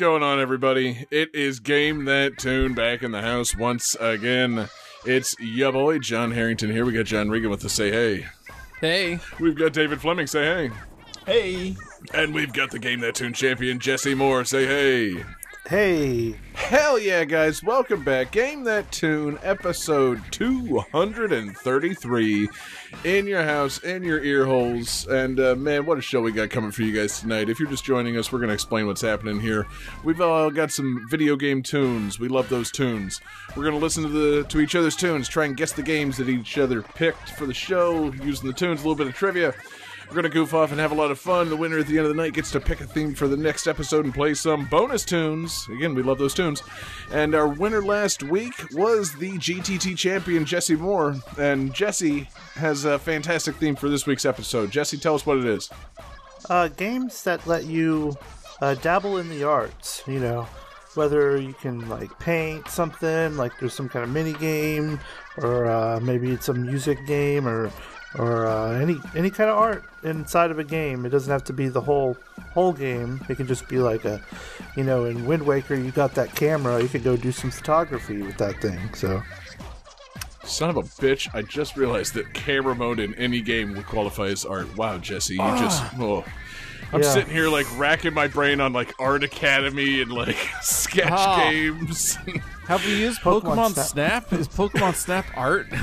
Going on, everybody? It is Game That Tune back in the house once again. It's ya boy John Harrington here. We got John Regan with the Say hey. Hey. We've got David Fleming. Say hey. Hey. And we've got the Game That Tune champion Jesse Moore. Say hey. Hey. Hell yeah, guys! Welcome back. Game That Tune, episode 233, in your house, in your ear holes, and uh, man, what a show we got coming for you guys tonight. If you're just joining us, we're going to explain what's happening here. We've all got some video game tunes. We love those tunes. We're going to listen to the to each other's tunes, try and guess the games that each other picked for the show, using the tunes, a little bit of trivia. We're gonna goof off and have a lot of fun. The winner at the end of the night gets to pick a theme for the next episode and play some bonus tunes. Again, we love those tunes. And our winner last week was the GTT champion Jesse Moore. And Jesse has a fantastic theme for this week's episode. Jesse, tell us what it is. Uh, games that let you uh, dabble in the arts, you know, whether you can like paint something, like there's some kind of mini game, or uh, maybe it's a music game, or or uh, any any kind of art inside of a game. It doesn't have to be the whole whole game. It can just be like a, you know, in Wind Waker you got that camera. You could go do some photography with that thing. So Son of a bitch, I just realized that camera mode in any game would qualify as art. Wow, Jesse, you just. Oh. I'm Yeah. sitting here like racking my brain on like Art Academy and like sketch Oh. games. Have we used Pokemon Pokemon, Snap. Snap? Is Pokemon Snap art?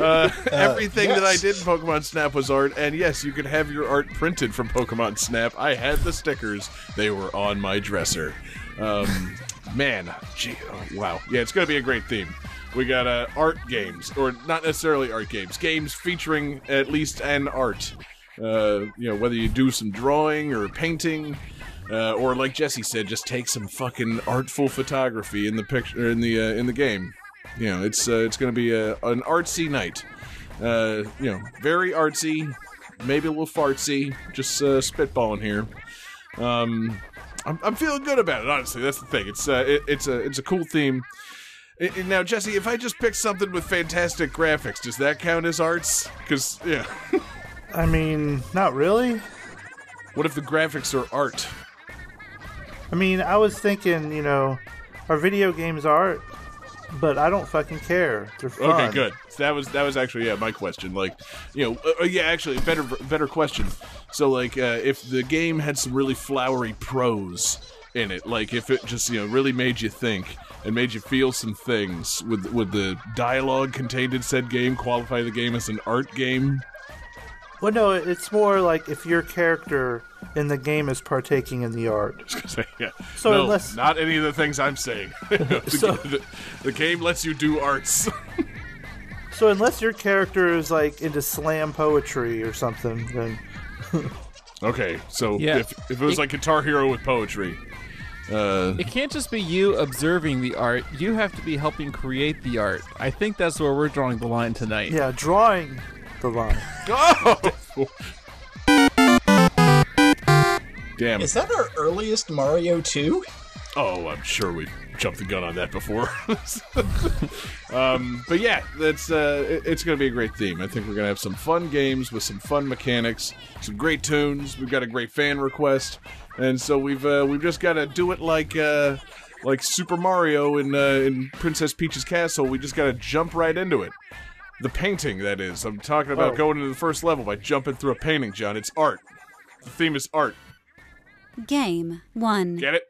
Uh, everything that I did in Pokemon Snap was art, and yes, you could have your art printed from Pokemon Snap. I had the stickers; they were on my dresser. Um, man, gee, oh, wow, yeah, it's gonna be a great theme. We got uh, art games, or not necessarily art games, games featuring at least an art. Uh, you know, whether you do some drawing or painting, uh, or like Jesse said, just take some fucking artful photography in the picture in the uh, in the game. You know, it's uh, it's going to be a, an artsy night. Uh, you know, very artsy, maybe a little fartsy. Just uh, spitballing here. Um, I'm, I'm feeling good about it. Honestly, that's the thing. It's uh, it, it's a it's a cool theme. I- I- now, Jesse, if I just pick something with fantastic graphics, does that count as arts? Because yeah, I mean, not really. what if the graphics are art? I mean, I was thinking, you know, our video games art, but I don't fucking care. They're fun. Okay, good. So that was that was actually yeah my question. Like, you know, uh, uh, yeah, actually better better question. So like, uh, if the game had some really flowery prose in it, like if it just you know really made you think and made you feel some things, would would the dialogue contained in said game qualify the game as an art game? Well, no, it's more like if your character in the game is partaking in the art. yeah. So no, unless- not any of the things I'm saying. the, So- the, the game lets you do arts. So unless your character is like into slam poetry or something, then okay, so Yeah. if if it was It- like Guitar Hero with poetry. Uh, It can't just be you observing the art. You have to be helping create the art. I think that's where we're drawing the line tonight. yeah, drawing the line. Oh! Damn. Is that our earliest Mario 2? Oh, I'm sure we jumped the gun on that before. um, but yeah, that's uh, it- it's going to be a great theme. I think we're going to have some fun games with some fun mechanics, some great tunes. We've got a great fan request, and so we've uh, we've just got to do it like uh, like Super Mario in uh, in Princess Peach's castle. We just got to jump right into it. The painting, that is. I'm talking about Oh. going into the first level by jumping through a painting, John. It's art. The theme is art. Game 1. Get it?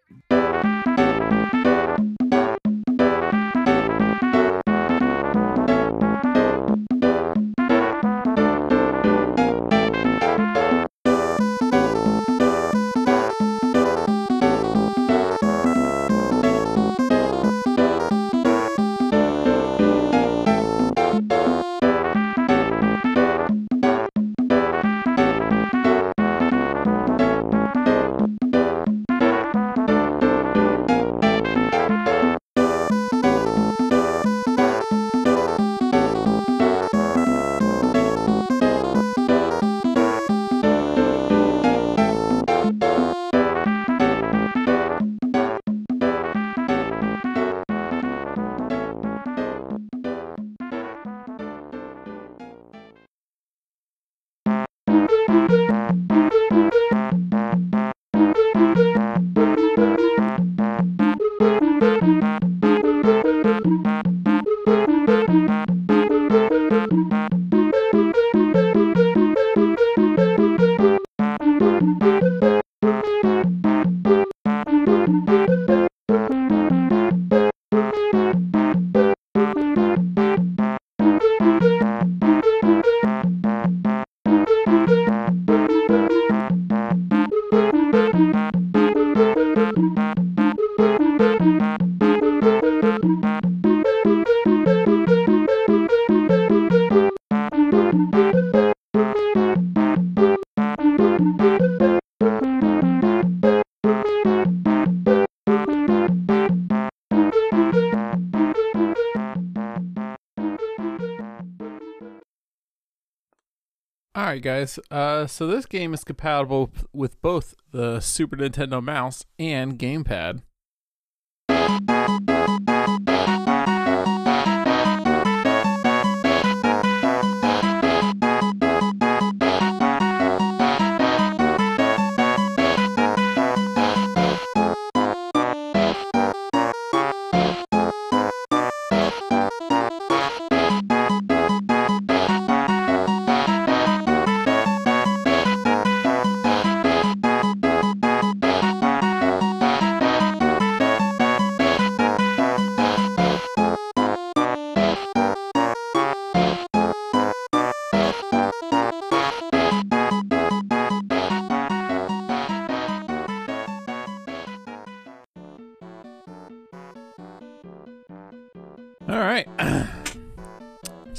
Right, guys. Uh, so this game is compatible with both the Super Nintendo mouse and gamepad.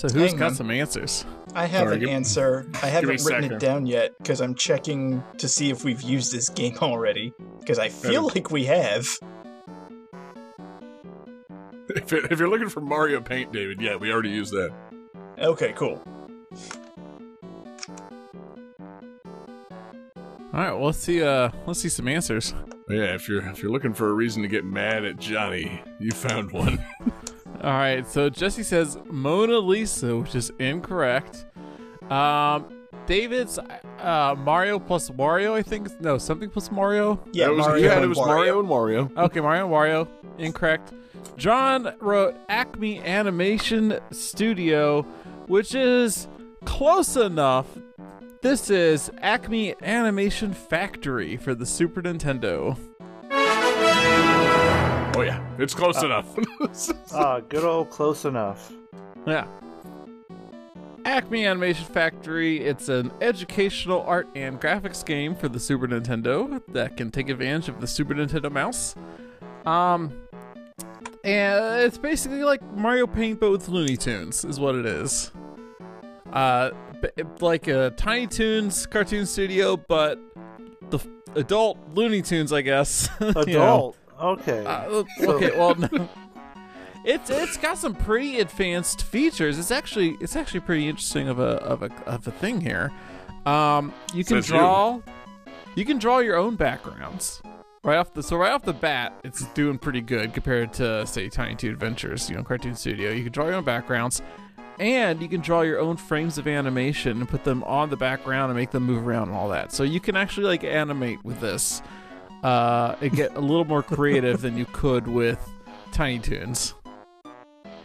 So who's Hang got on. some answers? I have Sorry, an give- answer. I haven't a written second. it down yet because I'm checking to see if we've used this game already. Because I feel Better. like we have. If, it, if you're looking for Mario Paint, David, yeah, we already used that. Okay, cool. All right. Well, let's see. Uh, let's see some answers. Yeah, if you're if you're looking for a reason to get mad at Johnny, you found one. All right. So Jesse says Mona Lisa, which is incorrect. Um, David's uh, Mario plus Wario. I think no something plus Mario. Yeah, That was, Mario you had and it was Wario. Mario and Mario. Okay, Mario and Wario. Incorrect. John wrote Acme Animation Studio, which is close enough. This is Acme Animation Factory for the Super Nintendo. Yeah, it's close enough. Ah, good old close enough. Yeah. Acme Animation Factory, it's an educational art and graphics game for the Super Nintendo that can take advantage of the Super Nintendo mouse. Um and it's basically like Mario Paint but with Looney Tunes is what it is. Uh like a Tiny Toons cartoon studio but the adult Looney Tunes, I guess. You know. Adult. Okay. Uh, okay, well, no. It's it's got some pretty advanced features. It's actually it's actually pretty interesting of a of a of a thing here. Um, you can Says you. draw, you. can draw your own backgrounds right off the so right off the bat. It's doing pretty good compared to say Tiny Toon Adventures, you know, Cartoon Studio. You can draw your own backgrounds, and you can draw your own frames of animation and put them on the background and make them move around and all that. So you can actually like animate with this uh, and get a little more creative than you could with Tiny Toons.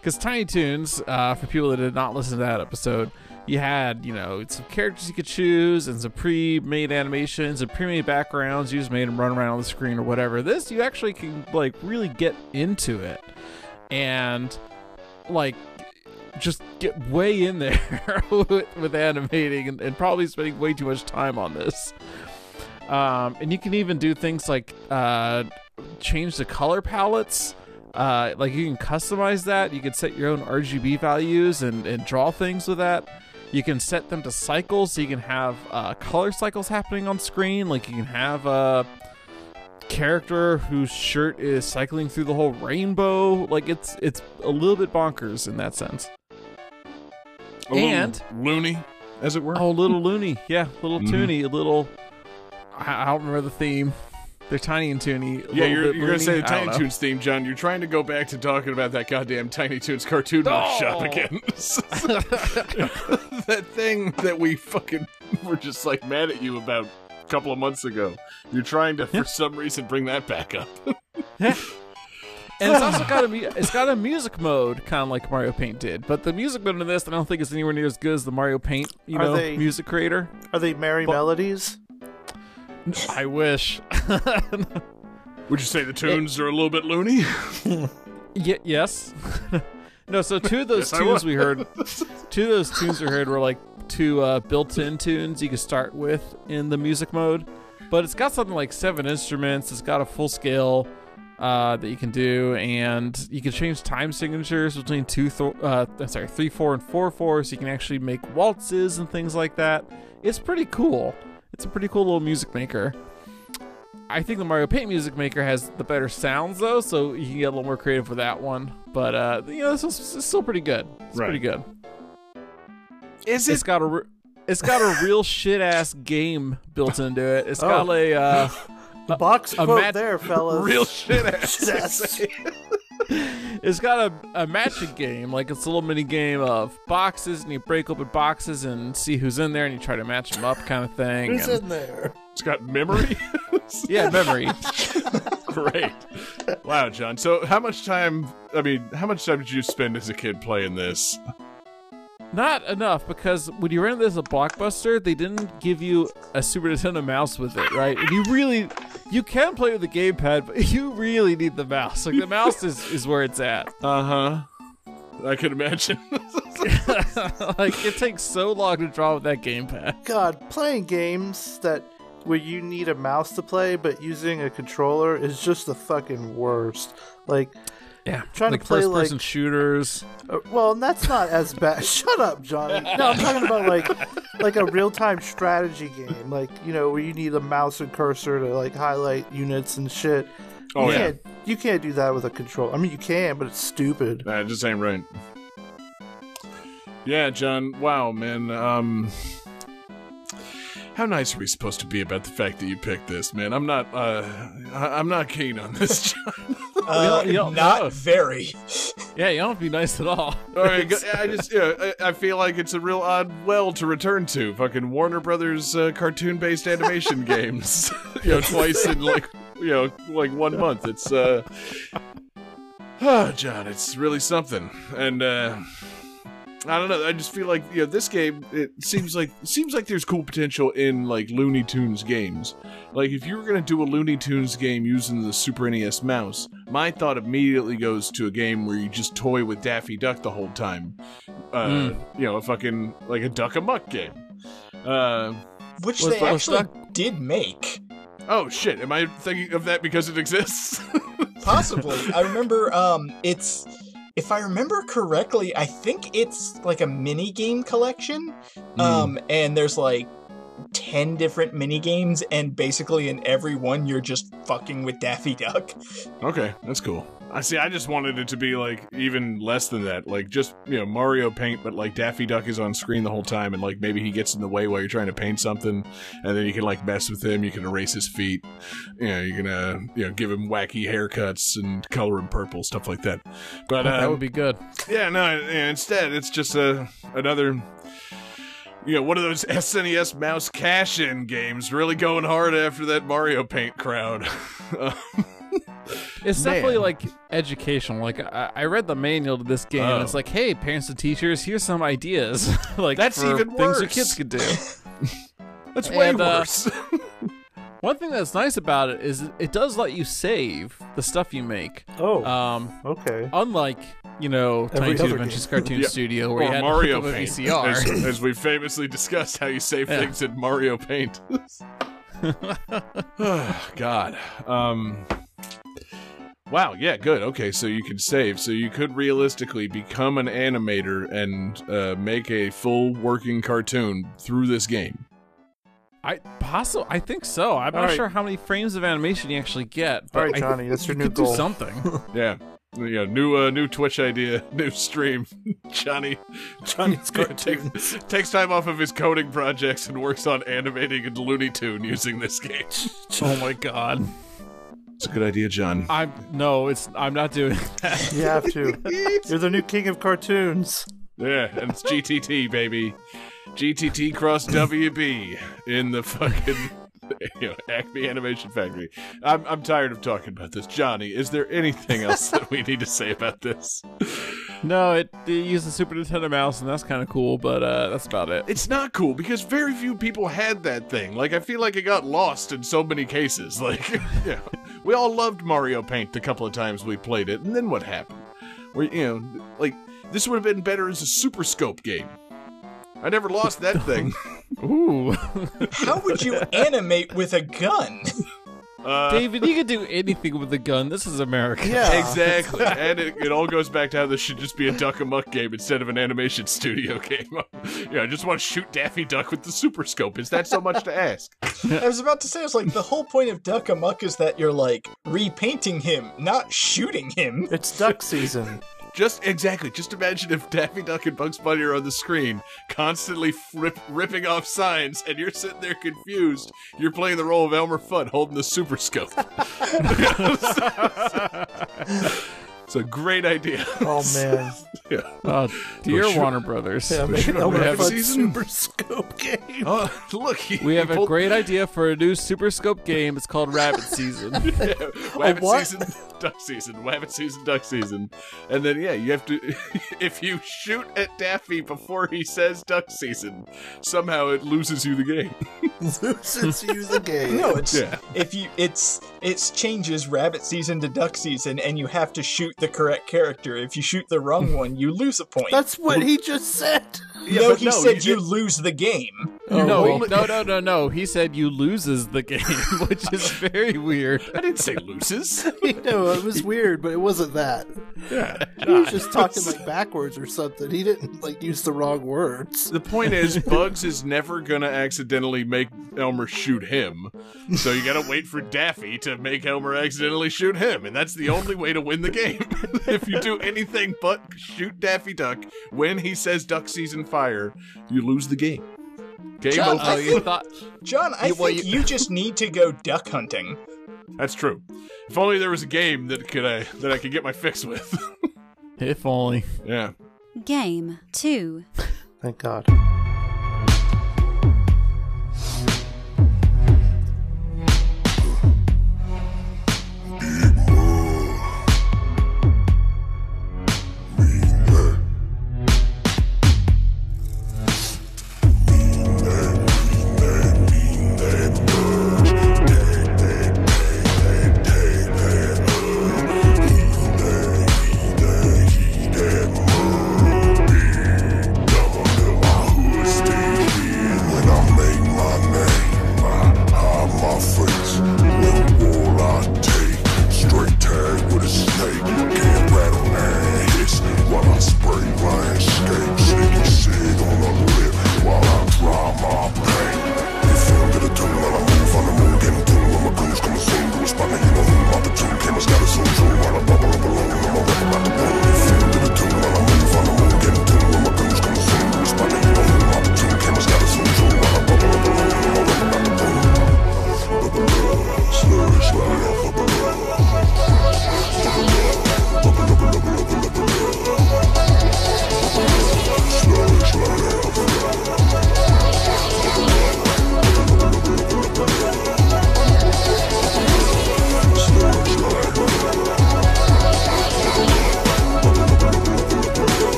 Because Tiny Toons, uh, for people that did not listen to that episode, you had, you know, some characters you could choose and some pre-made animations and pre-made backgrounds. You just made them run around on the screen or whatever. This, you actually can, like, really get into it and, like, just get way in there with, with animating and, and probably spending way too much time on this. Um, and you can even do things like uh, change the color palettes. Uh, like you can customize that. You can set your own RGB values and, and draw things with that. You can set them to cycles, so you can have uh, color cycles happening on screen. Like you can have a character whose shirt is cycling through the whole rainbow. Like it's it's a little bit bonkers in that sense. A And- loony, as it were. Oh, little loony, yeah, little Mhm. toony, a little. I, I don't remember the theme. They're tiny and toony. a yeah, little you're, bit you're gonna say the Tiny know. Toons theme, John. You're trying to go back to talking about that goddamn Tiny Toons cartoon workshop Oh. again. that thing that we fucking were just like mad at you about a couple of months ago. You're trying to, for some reason, bring that back up. And it's also got a it's got a music mode, kind of like Mario Paint did. But the music mode in this, I don't think is anywhere near as good as the Mario Paint, you Are know, they- music creator. Are they merry Well- melodies? I wish. Would you say the tunes are a little bit loony? Y- yes. no, so two of those Yes, tunes we heard, two of those tunes we heard were like two uh, built-in tunes you could start with in the music mode. But it's got something like seven instruments. It's got a full scale uh, that you can do, and you can change time signatures between two, th- uh, sorry, three four and four four, so you can actually make waltzes and things like that. It's pretty cool. It's a pretty cool little music maker. I think the Mario Paint Music Maker has the better sounds though, so you can get a little more creative with that one. But uh, you know, this is it's still pretty good. It's Right. pretty good. Is It's got a re- it's got a real shit ass game built into it. It's got Oh. a uh, Box a quote mat- there, fellas. Real shit ass. Shit ass. it's got a, a matching game, like it's a little mini game of boxes, and you break open boxes and see who's in there, and you try to match them up, kind of thing. Who's and- in there? It's got memory. yeah, memory. Great. Wow, John. So, how much time? I mean, how much time did you spend as a kid playing this? Not enough because when you rented this at Blockbuster, they didn't give you a Super Nintendo mouse with it, right? And you really, you can play with the gamepad, but you really need the mouse. Like the mouse is, is where it's at. Uh huh. I can imagine. like it takes so long to draw with that gamepad. God, playing games that where you need a mouse to play, but using a controller is just the fucking worst. Like, Yeah, Trying to like play, first person like- shooters. uh, well, and that's not as bad. Shut up, Johnny. No, I'm talking about like, like a real time strategy game, like you know where you need a mouse and cursor to like highlight units and shit. Oh, you yeah. can't, you can't do that with a controller. I mean, you can, but it's stupid. That just ain't right. Yeah, John. Wow, man. Um, how nice are we supposed to be about the fact that you picked this, man? I'm not. Uh, I- I'm not keen on this, John. Uh, you don't not know. very. Yeah, you don't have to be nice at all. All right, go- I just, yeah, I, I feel like it's a real odd well to return to. Fucking Warner Brothers uh, cartoon-based animation games, you know, twice in like, you know, like one month. It's, uh, oh, John, it's really something. And uh, I don't know. I just feel like, you know, this game. It seems like it seems like there's cool potential in like Looney Tunes games. Like if you were gonna do a Looney Tunes game using the Super NES mouse, my thought immediately goes to a game where you just toy with Daffy Duck the whole time. Uh, Mm. You know, a fucking like a Duck Amuck game. Uh, Which they actually did make. oh shit! Am I thinking of that because it exists? Possibly. I remember um it's if I remember correctly, I think it's like a mini game collection. Um and there's like 10 different mini games and basically in every one you're just fucking with Daffy Duck. Okay, that's cool. I see. I just wanted it to be like even less than that, like just you know Mario Paint, but like Daffy Duck is on screen the whole time, and like maybe he gets in the way while you're trying to paint something, and then you can like mess with him. You can erase his feet. You know, you can uh, you know give him wacky haircuts and color him purple, stuff like that. But that um, would be good. yeah, no. Instead, it's just a another. You know, one of those SNES mouse cash-in games, really going hard after that Mario Paint crowd. It's Man. definitely like educational. Like I, I read the manual to this game, and Oh. it's like, hey, parents and teachers, here's some ideas. like That's for even things your kids could do. That's way And, uh, worse. One thing that's nice about it is it does let you save the stuff you make. Oh, Um, okay. unlike you know Every Tiny Toon Adventures. Cartoon Yeah. Studio where you had Mario to Paint, VCR. as, as we famously discussed how you save Yeah. things in Mario Paint. God. Um. Wow. Yeah. Good. Okay. So you can save. So you could realistically become an animator and uh, make a full working cartoon through this game. I possible I think so. I'm All not right. sure how many frames of animation you actually get, but All right, I Johnny, that's your you new could do goal. something. Yeah. Yeah. New. Uh, new Twitch idea. New stream. Johnny. Johnny's Take- cartoons. takes time off of his coding projects and works on animating a Looney Tune using this game. oh my god. It's a good idea, John. I'm no, it's I'm not doing that. You have to. You're the new king of cartoons. Yeah, and it's GTT, baby. GTT cross WB in the fucking you know, Acme Animation Factory. I'm, I'm tired of talking about this. Johnny, is there anything else that we need to say about this? No, it, it used the Super Nintendo mouse, and that's kind of cool, but uh, that's about it. It's not cool because very few people had that thing. Like, I feel like it got lost in so many cases. Like, yeah, we all loved Mario Paint the couple of times we played it, and then what happened? We, you know, like, this would have been better as a Super Scope game. I never lost that thing. Ooh, How would you animate with a gun? Uh, David, you could do anything with a gun. This is America. Yeah. Exactly, and it, it all goes back to how this should just be a Duck Amuck game instead of an animation studio game. yeah, I just want to shoot Daffy Duck with the Super Scope. Is that so much to ask? I was about to say, I was like, the whole point of Duck Amuck is that you're like repainting him, not shooting him. It's duck season. Just exactly. Just imagine if Daffy Duck and Bugs Bunny are on the screen, constantly rip, ripping off signs, and you're sitting there confused. You're playing the role of Elmer Fudd holding the super scope. it's a great idea. Oh man, yeah. Oh, dear sure. Warner Brothers. yeah, we make should an Elmer have a Fudd season. Super Scope game. Oh, look. He, We have he a pulled- great idea for a new Super Scope game. It's called Rabbit Season. Wabbit what? season, duck season, wabbit season, duck season, and then yeah, you have to. if you shoot at Daffy before he says duck season, somehow it loses you the game. Loses you the game. No, it's Yeah. if you it's it's changes rabbit season to duck season, and you have to shoot the correct character. If you shoot the wrong one, you lose a point. That's what he just said. Yeah, no, he no, said you you, lose the game. Oh, no, only- no, no, no, no. He said you loses the game, which is very weird. I didn't say loses. You know, it was weird, but it wasn't that. yeah, He was just talking like backwards or something. He didn't like use the wrong words. The point is, Bugs is never gonna accidentally make Elmer shoot him. So you gotta wait for Daffy to make Elmer accidentally shoot him, and that's the only way to win the game. if you do anything but shoot Daffy Duck when he says duck season fire, you lose the game. Game John, over. You thought John, I You- well, think you- you... just need to go duck hunting. That's true. If only there was a game that could I that I could get my fix with. if only. yeah. Game 2. Thank God.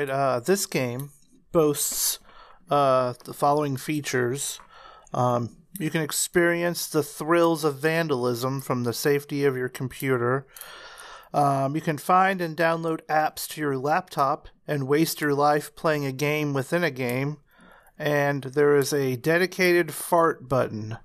Right, uh, this game boasts uh, the following features. Um, you can experience the thrills of vandalism from the safety of your computer. Um, you can find and download apps to your laptop and waste your life playing a game within a game. And there is a dedicated fart button.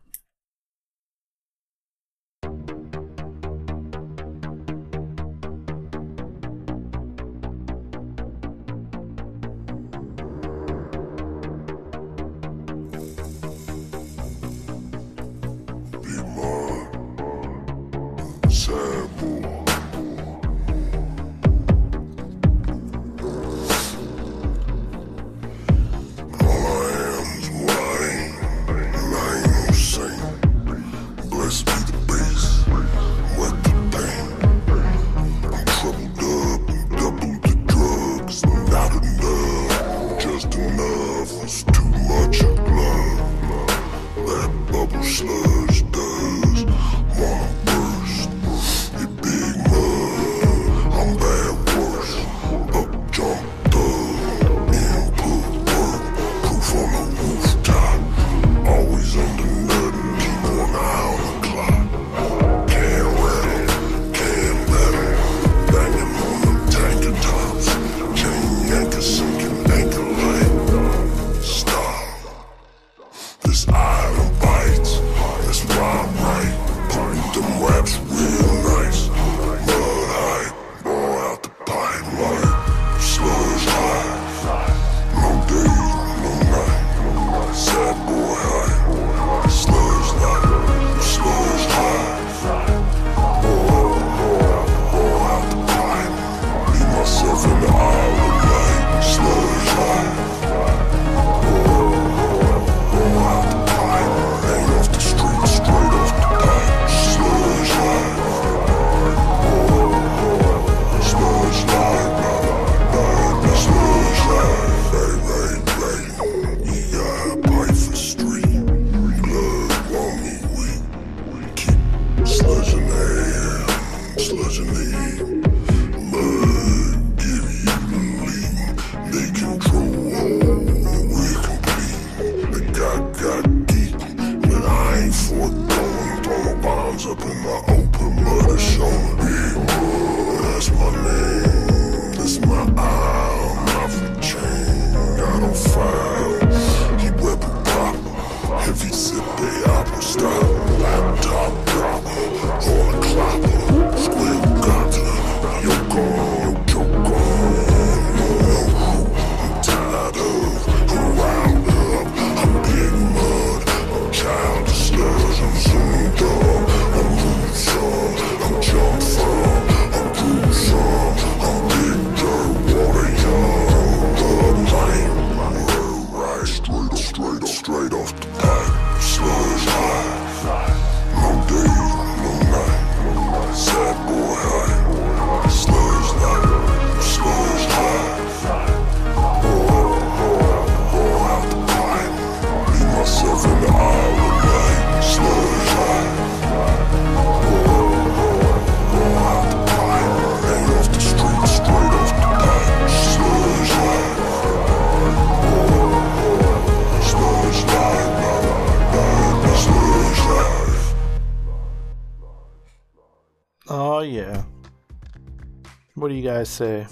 What do you guys say?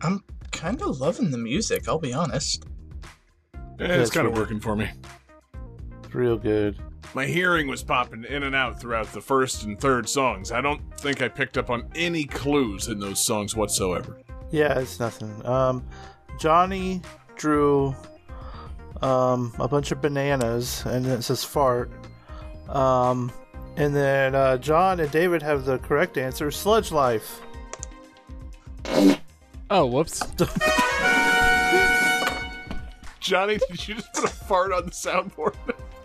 I'm kind of loving the music, I'll be honest. Eh, it's That's kind of working for me. It's real good. My hearing was popping in and out throughout the first and third songs. I don't think I picked up on any clues in those songs whatsoever. Yeah, it's nothing. Um, Johnny drew um, a bunch of bananas, and it says fart. Um, and then uh, John and David have the correct answer: sludge life. Oh, whoops. Johnny, did you just put a fart on the soundboard?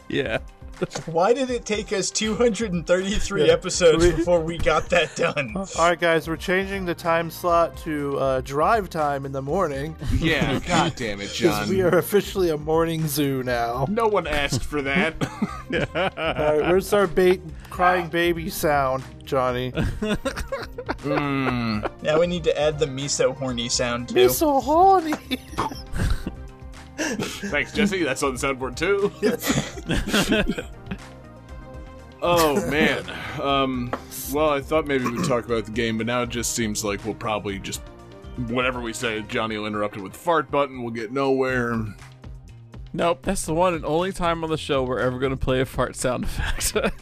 Yeah. Why did it take us 233 Yeah. episodes We- before we got that done? All right, guys, we're changing the time slot to uh, drive time in the morning Yeah, god damn it, because we are officially a morning zoo now. No one asked for that. All right, where's our ba- crying baby sound, Johnny? Now we need to add the miso horny sound too. You're so horny. Thanks, Jesse. That's on the soundboard too. oh man. Um, well, I thought maybe we'd talk about the game, but now it just seems like we'll probably just whatever we say, Johnny will interrupt it with the fart button. We'll get nowhere. Nope, that's the one and only time on the show we're ever going to play a fart sound effect.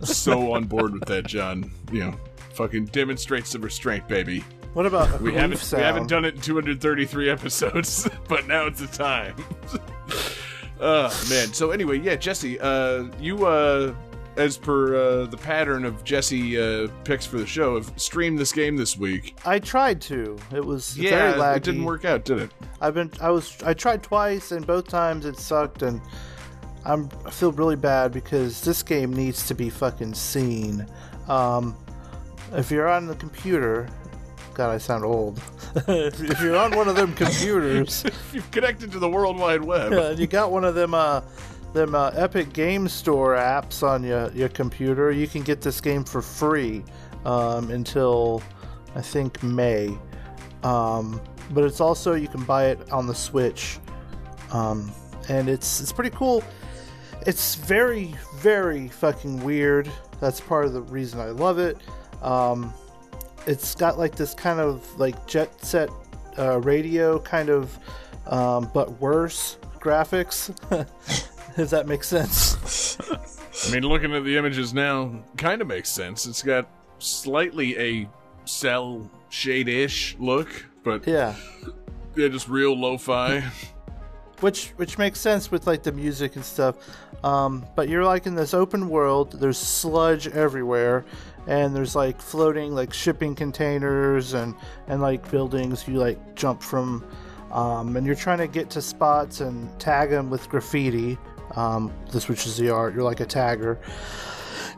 So on board with that, John. You know, fucking demonstrate some restraint, baby. What about We haven't sound? we haven't done it in 233 episodes, but now it's the time. Oh man. So anyway, yeah, Jesse, uh, you uh, as per uh, the pattern of Jesse uh, picks for the show, have streamed this game this week. I tried to. It was Yeah, very laggy. it didn't work out, did it? I've been I was I tried twice and both times it sucked and I'm I feel really bad because this game needs to be fucking seen. Um, if you're on the computer, God, I sound old. if you're on one of them computers, If you've connected to the World Wide Web, uh, you got one of them uh them uh, Epic Game Store apps on your your computer, you can get this game for free um, until I think May. Um, but it's also you can buy it on the Switch, um, and it's it's pretty cool. It's very very fucking weird. That's part of the reason I love it. Um, it's got like this kind of like jet set uh, radio kind of, um, but worse graphics. if that makes sense. I mean, looking at the images now, kind of makes sense. It's got slightly a cell shade-ish look, but Yeah. yeah, just real lo-fi. which which makes sense with like the music and stuff um, but you're like in this open world there's sludge everywhere and there's like floating like shipping containers and and like buildings you like jump from um, and you're trying to get to spots and tag them with graffiti um, this which is the art you're like a tagger.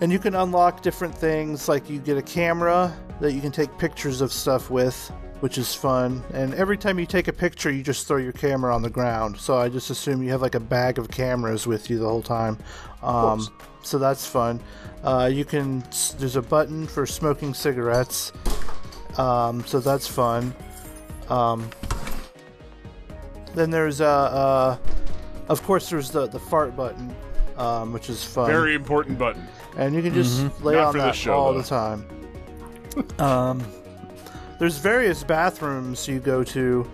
And you can unlock different things like you get a camera that you can take pictures of stuff with which is fun. And every time you take a picture you just throw your camera on the ground. So i just assume you have like a bag of cameras with you the whole time. Um, so that's fun uh, you can there's a button for smoking cigarettes um, so that's fun um, then there's uh, uh, of course there's the, the fart button um, which is fun Very important button. and you can just lay Not on that show, all though. the time. um, there's various bathrooms you go to,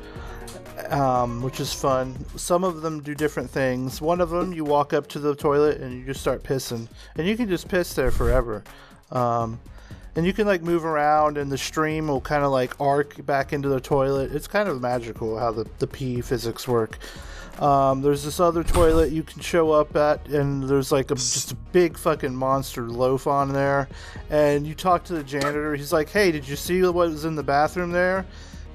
um, which is fun. Some of them do different things. One of them, you walk up to the toilet and you just start pissing, and you can just piss there forever. Um, and you can like move around, and the stream will kind of like arc back into the toilet. It's kind of magical how the the pee physics work. Um, there's this other toilet you can show up at, and there's like a, just a big fucking monster loaf on there. And you talk to the janitor. He's like, "Hey, did you see what was in the bathroom there?"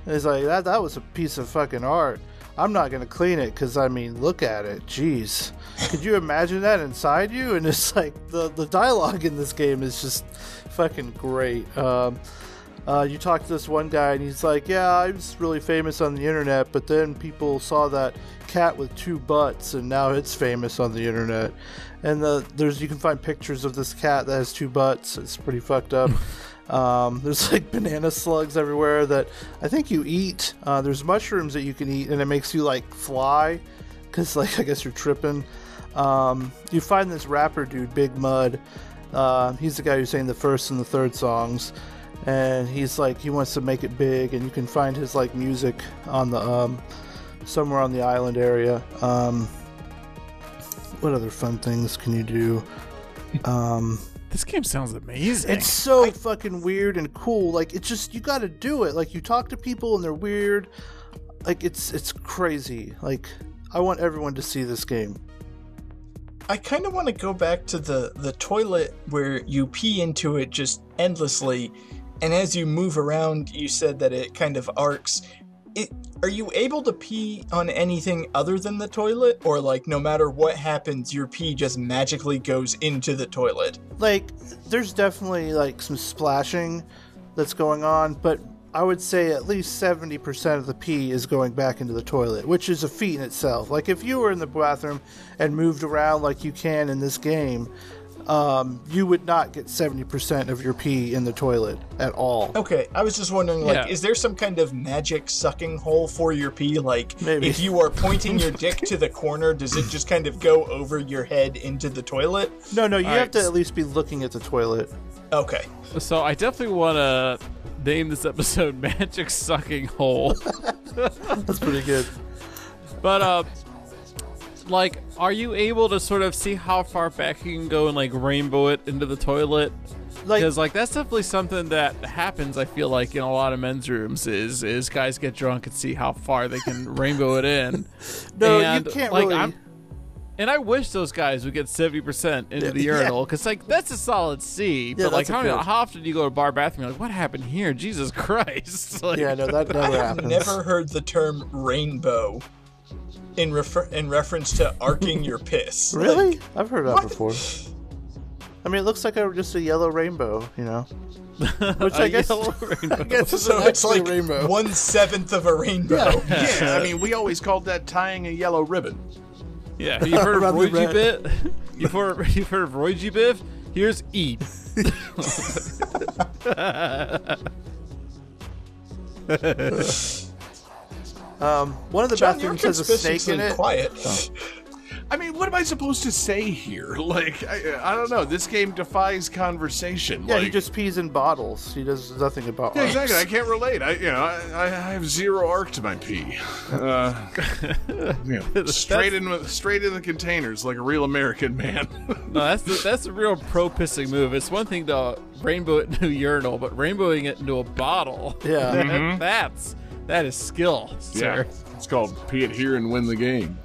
He's like, "That that was a piece of fucking art. I'm not gonna clean it because I mean, look at it. Jeez, could you imagine that inside you?" And it's like the the dialogue in this game is just fucking great. Um, uh, you talk to this one guy and he's like, "Yeah, I was really famous on the internet, but then people saw that cat with two butts, and now it's famous on the internet." And the, there's you can find pictures of this cat that has two butts. It's pretty fucked up. um, there's like banana slugs everywhere that I think you eat. Uh, there's mushrooms that you can eat, and it makes you like fly, because like I guess you're tripping. Um, you find this rapper dude, Big Mud. Uh, he's the guy who's saying the first and the third songs and he's like he wants to make it big and you can find his like music on the um somewhere on the island area um what other fun things can you do um This game sounds amazing. it's so fucking weird and cool. Like it's just you got to do it. Like you talk to people and they're weird. Like it's it's crazy. Like i want everyone to see this game. I kind of want to go back to the the toilet where you pee into it just endlessly, and as you move around, you said that it kind of arcs. It are you able to pee on anything other than the toilet, or like no matter what happens, your pee just magically goes into the toilet? like there's definitely like some splashing that's going on but i would say at least 70% of the pee is going back into the toilet which is a feat in itself like if you were in the bathroom and moved around like you can in this game um, you would not get 70% of your pee in the toilet at all. Okay, I was just wondering, like, Yeah. is there some kind of magic sucking hole for your pee? Like, Maybe. if you are pointing your dick to the corner, does it just kind of go over your head into the toilet? No, no, you All have right. to at least be looking at the toilet. Okay. So I definitely want to name this episode "Magic Sucking Hole." That's pretty good. But uh, like, are you able to sort of see how far back you can go and like rainbow it into the toilet? Like, Because like that's definitely something that happens. I feel like in a lot of men's rooms is is guys get drunk and see how far they can rainbow it in. no, you and, can't like, really. I'm- and I wish those guys would get seventy percent into the urinal because like that's a solid C. but like how, good. how often do you go to a bar bathroom? You're like, what happened here? Jesus Christ! like, yeah, no, that never I have happens. never heard the term rainbow in refer- in reference to arcing your piss. Really? Like, I've heard that what? before. I mean, it looks like a, just a yellow rainbow, you know? Which a I guess. I guess is so it's like rainbow. one seventh of a rainbow. Yeah, I mean, we always called that tying a yellow ribbon. Yeah, have you heard of Around the Roy G. red. Bit? You've heard, you've heard of Roy G. Biv? Here's E. Um, one of the John, bathrooms has a snake in it. quiet. I mean, what am I supposed to say here? Like, I, I don't know. This game defies conversation. Yeah, like, he just pees in bottles. He does nothing about Yeah, arcs. exactly. I can't relate. I, you know, I, I have zero arc to my pee. Uh, you know, straight in, straight in the containers like a real American man. No, that's the, that's a real pro pissing move. It's one thing to rainbow it into a urinal, but rainbowing it into a bottle. Yeah. that- that's that is skill, sir. it's called pee it here and win the game.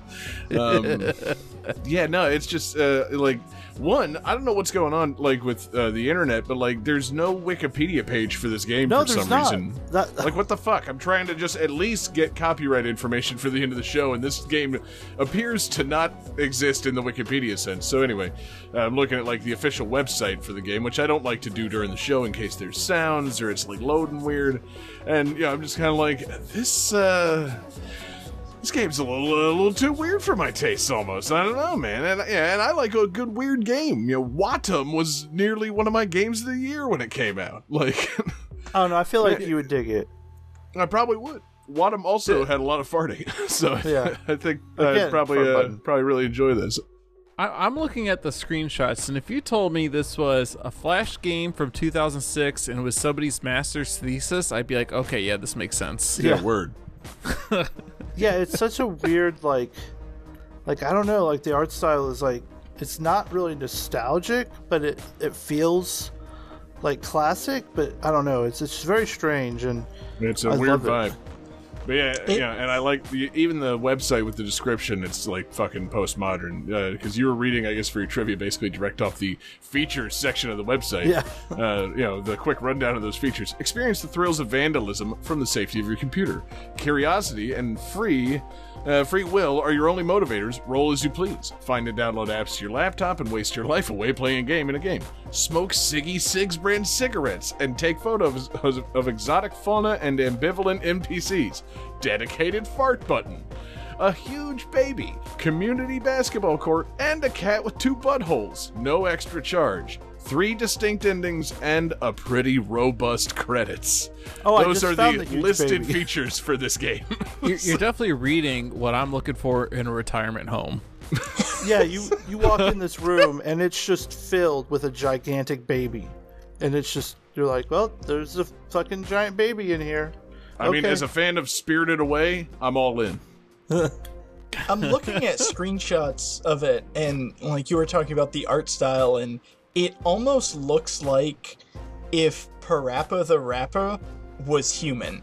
Um, yeah, no, it's just uh, like one. I don't know what's going on like with uh, the internet, but like, there's no Wikipedia page for this game No, for some not. reason. That- like, what the fuck? I'm trying to just at least get copyright information for the end of the show, and this game appears to not exist in the Wikipedia sense. So anyway, uh, I'm looking at like the official website for the game, which I don't like to do during the show in case there's sounds or it's like loading weird, and you know, I'm just kind of like this. uh this game's a little, a little too weird for my tastes, almost. I don't know, man. And yeah, and I like a good weird game. You know, Wattam was nearly one of my games of the year when it came out. Like, I don't know. I feel like you would dig it. I probably would. Wattam also had a lot of farting, so Yeah. I think I'd Again, probably uh, probably really enjoy this. I, I'm looking at the screenshots, and if you told me this was a Flash game from 2006 and it was somebody's master's thesis, I'd be like, okay, yeah, this makes sense. Yeah, Yeah. word. Yeah, it's such a weird like, like I don't know. Like the art style is like it's not really nostalgic, but it it feels like classic. But I don't know. It's it's very strange and It's a I weird vibe. it. But yeah, yeah, and I like the, even the website with the description. It's like fucking postmodern because you were reading, I guess, for your trivia, basically direct off the features section of the website. Yeah. uh, you know the quick rundown of those features. Experience the thrills of vandalism from the safety of your computer. Curiosity and free. Uh, free will are your only motivators. Roll as you please. Find and download apps to your laptop and waste your life away playing a game in a game. Smoke Siggy Sigs brand cigarettes and take photos of, of exotic fauna and ambivalent NPCs. Dedicated fart button. A huge baby, community basketball court, and a cat with two buttholes. No extra charge. Three distinct endings and a pretty robust credits. Oh, I Those just are found the the huge listed baby. features for this game. You're, you're definitely reading what I'm looking for in a retirement home. yeah, you you walk in this room and it's just filled with a gigantic baby, and it's just you're like, well, there's a fucking giant baby in here. I mean, as a fan of Spirited Away, I'm all in. I'm looking at screenshots of it, and like you were talking about the art style, and it almost looks like if Parappa the Rapper was human.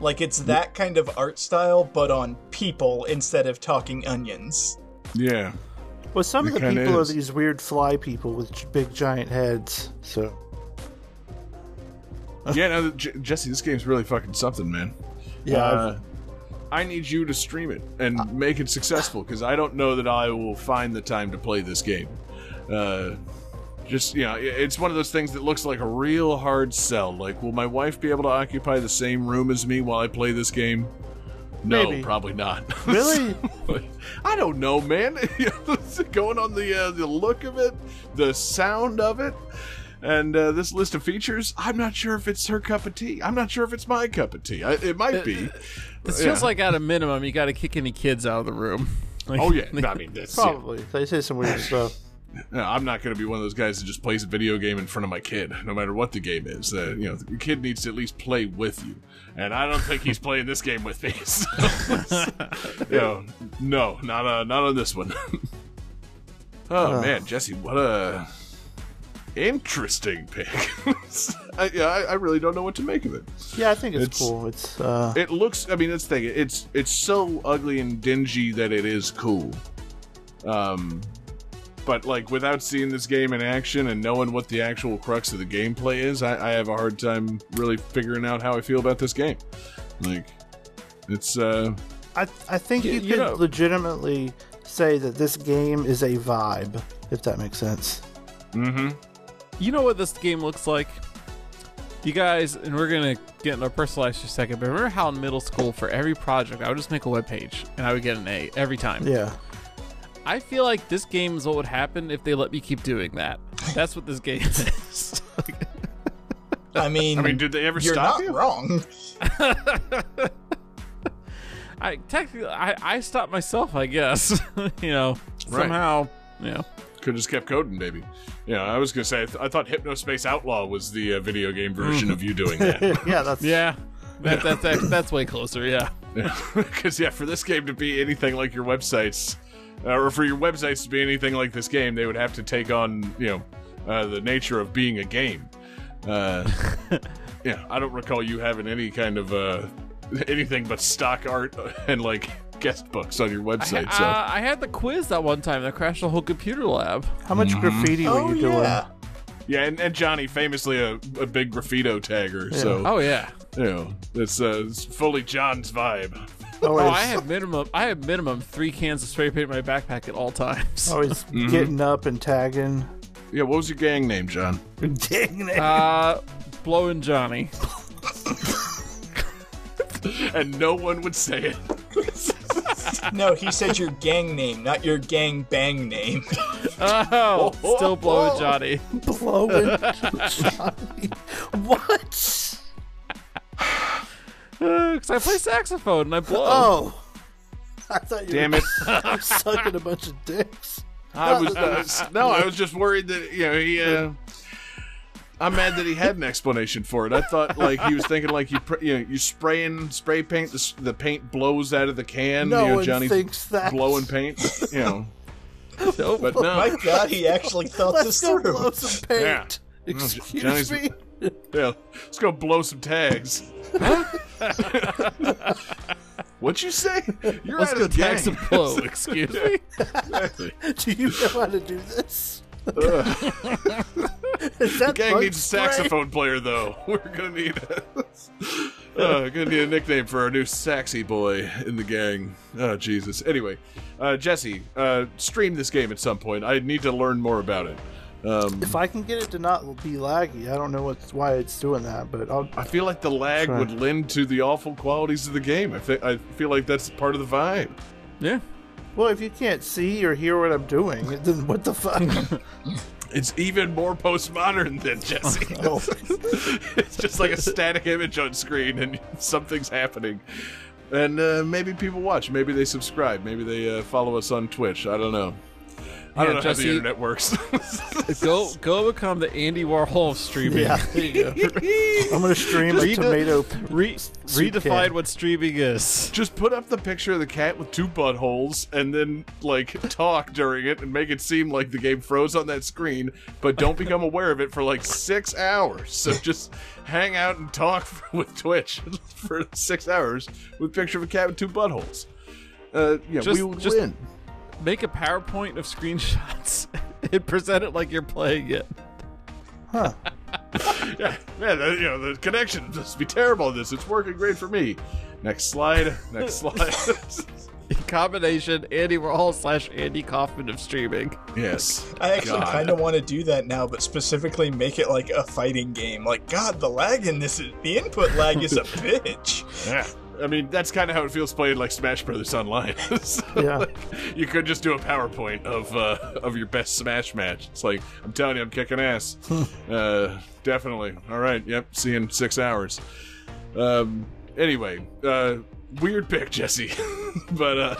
Like it's that kind of art style, but on people instead of talking onions. Yeah. Well, some of the people is. are these weird fly people with big giant heads. So Yeah, no, J- Jesse, this game's really fucking something, man. yeah, Uh, I need you to stream it and make it successful because I don't know that I will find the time to play this game. Uh, just you know, it's one of those things that looks like a real hard sell. Like, will my wife be able to occupy the same room as me while I play this game? No, Maybe. probably not. Really? I don't know, man. Going on the uh, the look of it, the sound of it, and uh, this list of features, I'm not sure if it's her cup of tea. I'm not sure if it's my cup of tea. I, it might be. This Yeah. feels like at a minimum you got to kick any kids out of the room. Like- Oh yeah, I mean that's yeah. Probably. They say some weird stuff. No, I'm not going to be one of those guys that just plays a video game in front of my kid, no matter what the game is. Uh, you know, the kid needs to at least play with you, and I don't think he's playing this game with me. So, you know, no, not uh, not on this one. oh man, Jesse, what a interesting pick. I, yeah, I, I really don't know what to make of it. Yeah, I think it's, It's- cool. It's uh, It looks. I mean, that's the thing. It's it's so ugly and dingy that it is cool. Um, but like without seeing this game in action and knowing what the actual crux of the gameplay is, I, I have a hard time really figuring out how I feel about this game. Like, it's uh, I I think You- you, you could know- legitimately say that this game is a vibe, if that makes sense. mm-hmm. You know what this game looks like? You guys, and we're gonna get into our personal lives for a second, but remember how in middle school, for every project, I would just make a web page and I would get an A every time. Yeah. I feel like this game is what would happen if they let me keep doing that. That's what this game is. I mean, I mean, did they ever you're stop not you? wrong. I technically, I, I stopped myself, I guess. you know, Right. somehow, you know. Could have just kept coding, baby. Yeah, I was gonna say. I, th- I thought Hypnospace Outlaw was the uh, video game version of you doing that. yeah, that's Yeah, that, that, that, that's way closer. Yeah. Because yeah, for this game to be anything like your websites, uh, or for your websites to be anything like this game, they would have to take on you know uh, the nature of being a game. Uh, yeah, I don't recall you having any kind of uh, anything but stock art and like guest books on your website. So Uh, I had the quiz that one time that crashed the whole computer lab. how much graffiti were Oh you doing? yeah. yeah, and, and Johnny famously a, a big graffito tagger. So Oh yeah. you know it's, uh, it's fully John's vibe. Oh, I have minimum. I have minimum three cans of spray paint in my backpack at all times. always getting up and tagging. Yeah, what was your gang name, John? Dang it. Uh, blowing Johnny. And no one would say it. No, he said your gang name, not your gang bang name. Oh, still blowing Johnny. blowing Johnny. What? Because I play saxophone and I blow. Oh. I thought you Damn were it. I'm sucking a bunch of dicks. I was uh, no, I was just worried that you know he. Uh, I'm mad that he had an explanation for it. I thought like he was thinking like you pr- you know you spraying spray paint the, s- the paint blows out of the can. No you know, one Johnny's thinks that. blowing paint. You know, Nope. but no. My God, he actually thought Let's this go through. blow some paint. Yeah. Excuse Johnny's- me. Yeah, let's go blow some tags. What'd you say? You're Let's out go of tag gang. some blow. Excuse me. Do you know how to do this? Is that Gang needs a spray? saxophone player, though. We're gonna need a, uh, gonna need a nickname for our new saxy boy in the gang. Oh Jesus. Anyway, uh, Jesse, uh, stream this game at some point. I need to learn more about it. Um, If I can get it to not be laggy, I don't know what's why it's doing that, but I'll. I feel like the lag Sure. would lend to the awful qualities of the game. I, thi- I feel like that's part of the vibe. Yeah. Well, if you can't see or hear what I'm doing, then what the fuck? It's even more postmodern than Jesse. oh, it's just like a static image on screen and something's happening. And uh, maybe people watch. Maybe they subscribe. Maybe they uh, follow us on Twitch. I don't know. I don't Yeah, know Jesse- how the internet works. Go go become the Andy Warhol of streaming. Yeah. There you go. I'm gonna stream a tomato. Re- redefine can. what streaming is. Just put up the picture of the cat with two buttholes and then, like, talk during it and make it seem like the game froze on that screen, but don't become aware of it for like six hours. So just hang out and talk with Twitch for six hours with a picture of a cat with two buttholes. Uh, yeah, Just- we will just- win. Make a PowerPoint of screenshots and present it like you're playing it. Huh. Yeah, man, the, you know the connection must be terrible. in This it's working great for me. Next slide. Next slide. Combination Andy Warhol slash Andy Kaufman of streaming. yes. I actually kind of want to do that now, but specifically make it like a fighting game. Like, God, the lag in this is the input lag is a bitch. Yeah. I mean, that's kind of how it feels playing like Smash Brothers Online. So, Yeah. like, you could just do a PowerPoint of uh, of your best Smash match. It's like I'm telling you, I'm kicking ass. uh, definitely. All right. Yep. See you in six hours. Um. Anyway, uh, weird pick, Jesse. but uh,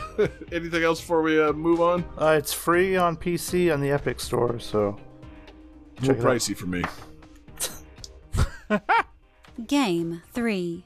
anything else before we uh, move on? Uh, it's free on PC on the Epic Store, so A Check little it out. pricey for me. Game 3.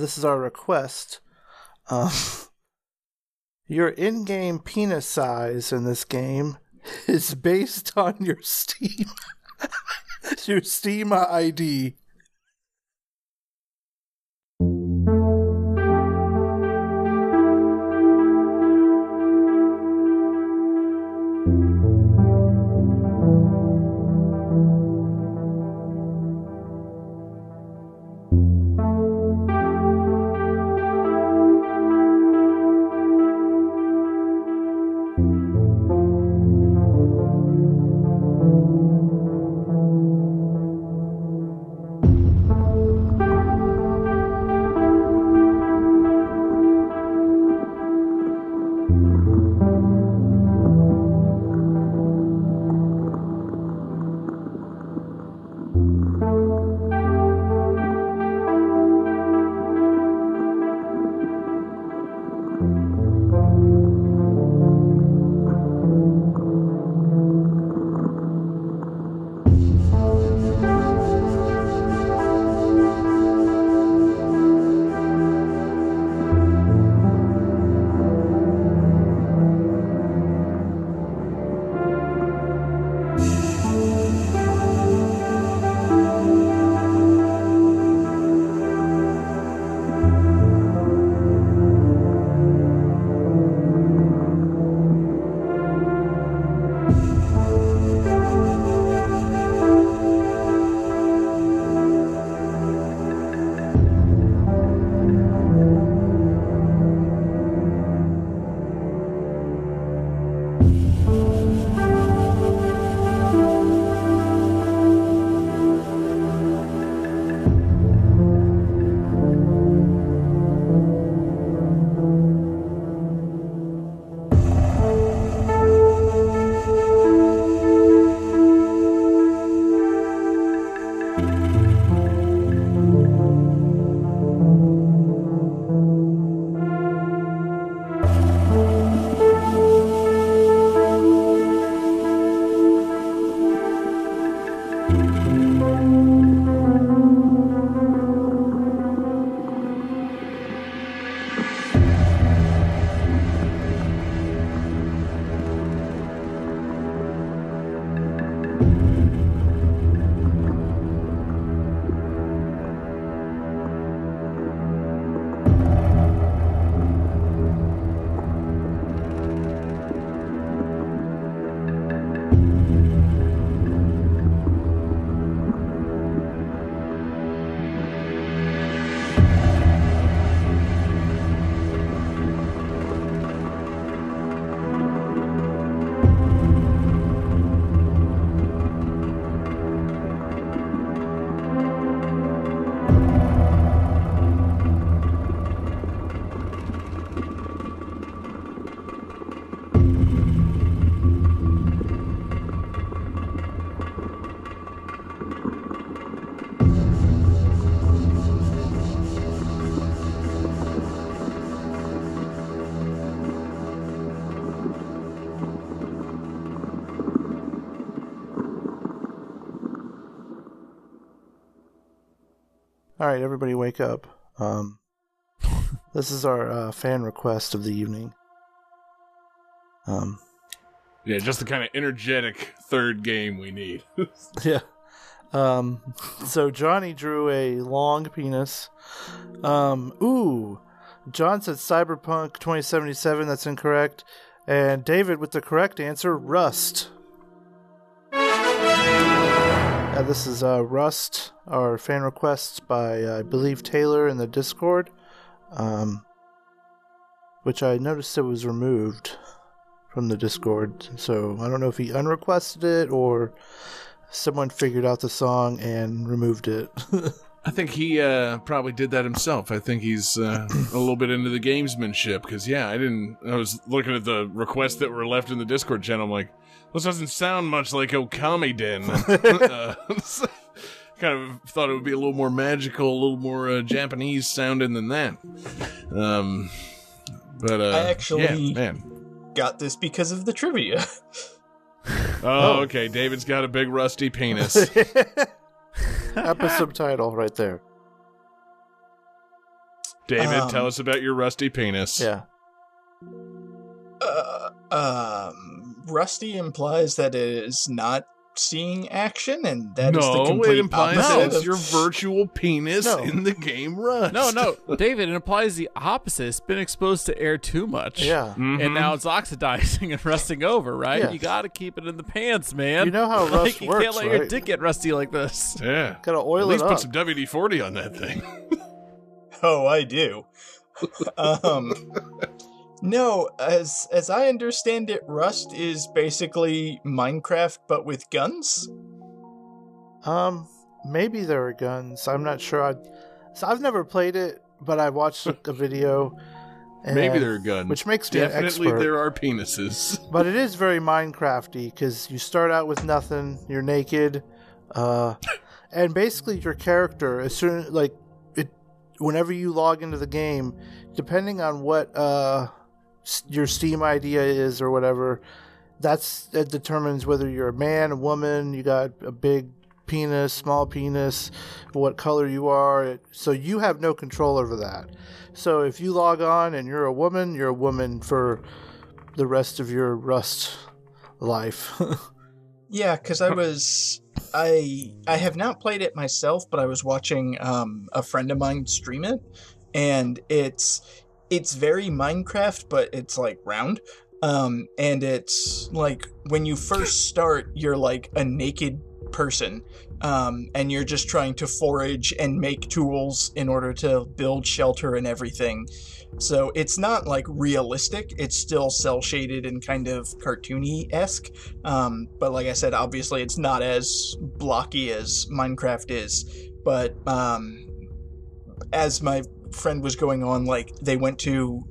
This is our request. Um, your in-game penis size in this game is based on your Steam your Steam ID. All right, everybody, wake up. Um, this is our uh, fan request of the evening. Um, Yeah, just the kind of energetic third game we need. yeah. Um, so Johnny drew a long penis. Um, ooh, John said Cyberpunk 2077. That's incorrect. And David with the correct answer, Rust. Uh, this is uh, Rust, our fan request by, uh, I believe, Taylor in the Discord. Um, which I noticed it was removed from the Discord. So I don't know if he unrequested it or someone figured out the song and removed it. I think he uh, probably did that himself. I think he's uh, a little bit into the gamesmanship because, yeah, I didn't. I was looking at the requests that were left in the Discord channel. I'm like, this doesn't sound much like Okamiden. uh, kind of thought it would be a little more magical, a little more uh, Japanese sounding than that. Um, but uh, I actually- yeah, man. Got this because of the trivia. Oh, okay. David's got a big rusty penis. Episode title right there. David, Um, tell us about your rusty penis. Yeah. Uh, um, Rusty implies that it is not seeing action, and that that is the no, complete it implies opposite that it's of- your virtual penis No. in the game Rust. No, no, David. It implies the opposite. It's been exposed to air too much. Yeah. Mhm. And now it's oxidizing and rusting over, right? Yeah. You got to keep it in the pants, man. You know how like, rust you works, can't let your dick get rusty like this. yeah. Gotta oil At least it put up. some WD forty on that thing. Oh, I do. um, no, as as I understand it, Rust is basically Minecraft but with guns. Um, maybe there are guns. I'm not sure. I, so I've never played it, but I watched a video. And, Maybe there are guns. which makes me an Definitely expert. there are penises. But it is very Minecrafty because you start out with nothing. You're naked, uh, and basically your character as soon like it. Whenever you log into the game, depending on what uh, s- your Steam idea is or whatever, that's that determines whether you're a man, a woman. You got a big penis, small penis, what color you are. So you have no control over that. So if you log on and you're a woman, you're a woman for the rest of your Rust life. Yeah, because I was I I have not played it myself, but I was watching um, a friend of mine stream it, and it's it's very Minecraft, but it's like round. Um, and it's like when you first start, you're like a naked person, um, and you're just trying to forage and make tools in order to build shelter and everything. So it's not like realistic. It's still cell shaded and kind of cartoony esque. Um, but like I said, obviously it's not as blocky as Minecraft is. But um, as my friend was going on, like they went to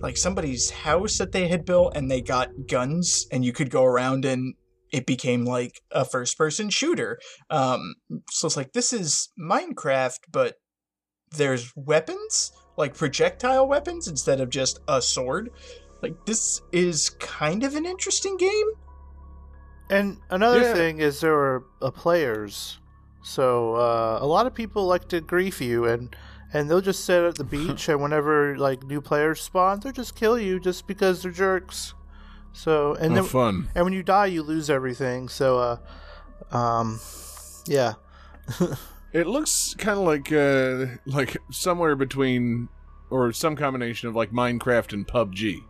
like somebody's house that they had built, and they got guns, and you could go around and it became like a first person shooter. Um, so it's like this is Minecraft, but there's weapons like projectile weapons instead of just a sword. Like this is kind of an interesting game. and another Yeah. thing is there are uh, players. So uh, a lot of people like to grief you and and they'll just sit at the beach and whenever like new players spawn, they'll just kill you just because they're jerks. So and oh, then fun. and when you die you lose everything. So uh um yeah. It looks kind of like uh, like somewhere between, or some combination of like Minecraft and PUBG,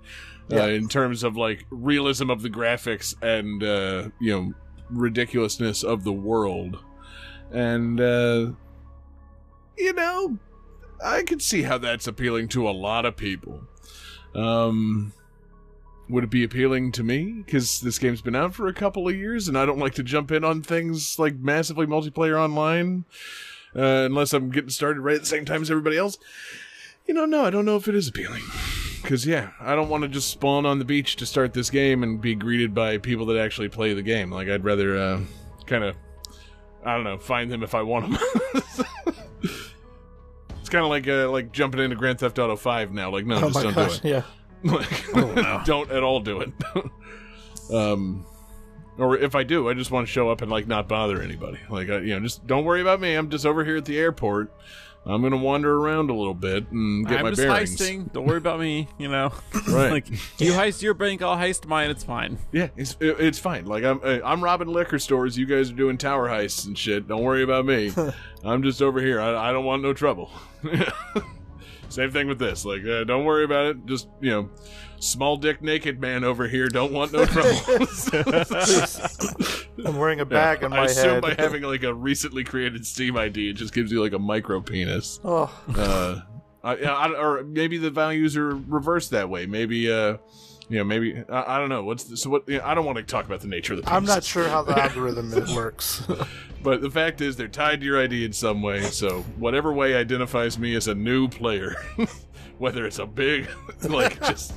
Yeah. uh, in terms of like realism of the graphics and uh, you know ridiculousness of the world, and uh, you know, I could see how that's appealing to a lot of people. Um, would it be appealing to me? Because this game's been out for a couple of years, and I don't like to jump in on things like massively multiplayer online uh, unless I'm getting started right at the same time as everybody else. You know, no, I don't know if it is appealing. Because, yeah, I don't want to just spawn on the beach to start this game and be greeted by people that actually play the game. Like, I'd rather uh, kind of, I don't know, find them if I want them. it's kind of like uh, like jumping into Grand Theft Auto 5 now. Like, no, oh just don't gosh, do it. yeah. Like, don't at all do it. um, or if I do, I just want to show up and like not bother anybody. Like, I, you know, just don't worry about me. I'm just over here at the airport. I'm gonna wander around a little bit and get I'm my just bearings. heisting. Don't worry about me. You know, Right. like you heist your bank, I'll heist mine. It's fine. Yeah, it's it- it's fine. Like I'm uh, I'm robbing liquor stores. You guys are doing tower heists and shit. Don't worry about me. I'm just over here. I, I don't want no trouble. Same thing with this. Like, uh, don't worry about it. Just you know, small dick naked man over here. Don't want no trouble. I'm wearing a bag on I my assume head. by having like a recently created Steam ID, it just gives you like a micro penis. oh, Uh, I, I, or maybe the values are reversed that way. Maybe, uh, you know, maybe I, I don't know. What's the, so? What? You know, I don't want to talk about the nature of the. Penis. I'm not sure how the algorithm works. But the fact is, they're tied to your ID in some way. So whatever way identifies me as a new player, whether it's a big, like just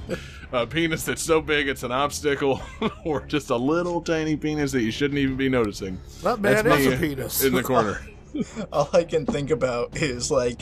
a penis that's so big it's an obstacle, or just a little tiny penis that you shouldn't even be noticing. that That's man is me a penis. in the corner. all I can think about is like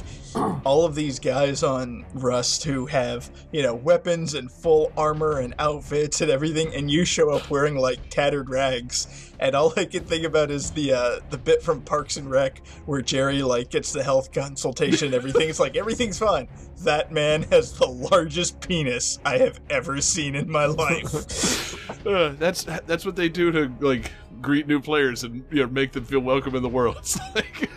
all of these guys on Rust who have, you know, weapons and full armor and outfits and everything, and you show up wearing like tattered rags. And all I can think about is the uh, the bit from Parks and Rec where Jerry like gets the health consultation and everything. It's like everything's fine. That man has the largest penis I have ever seen in my life. Uh, that's that's what they do to like greet new players and you know make them feel welcome in the world. It's like,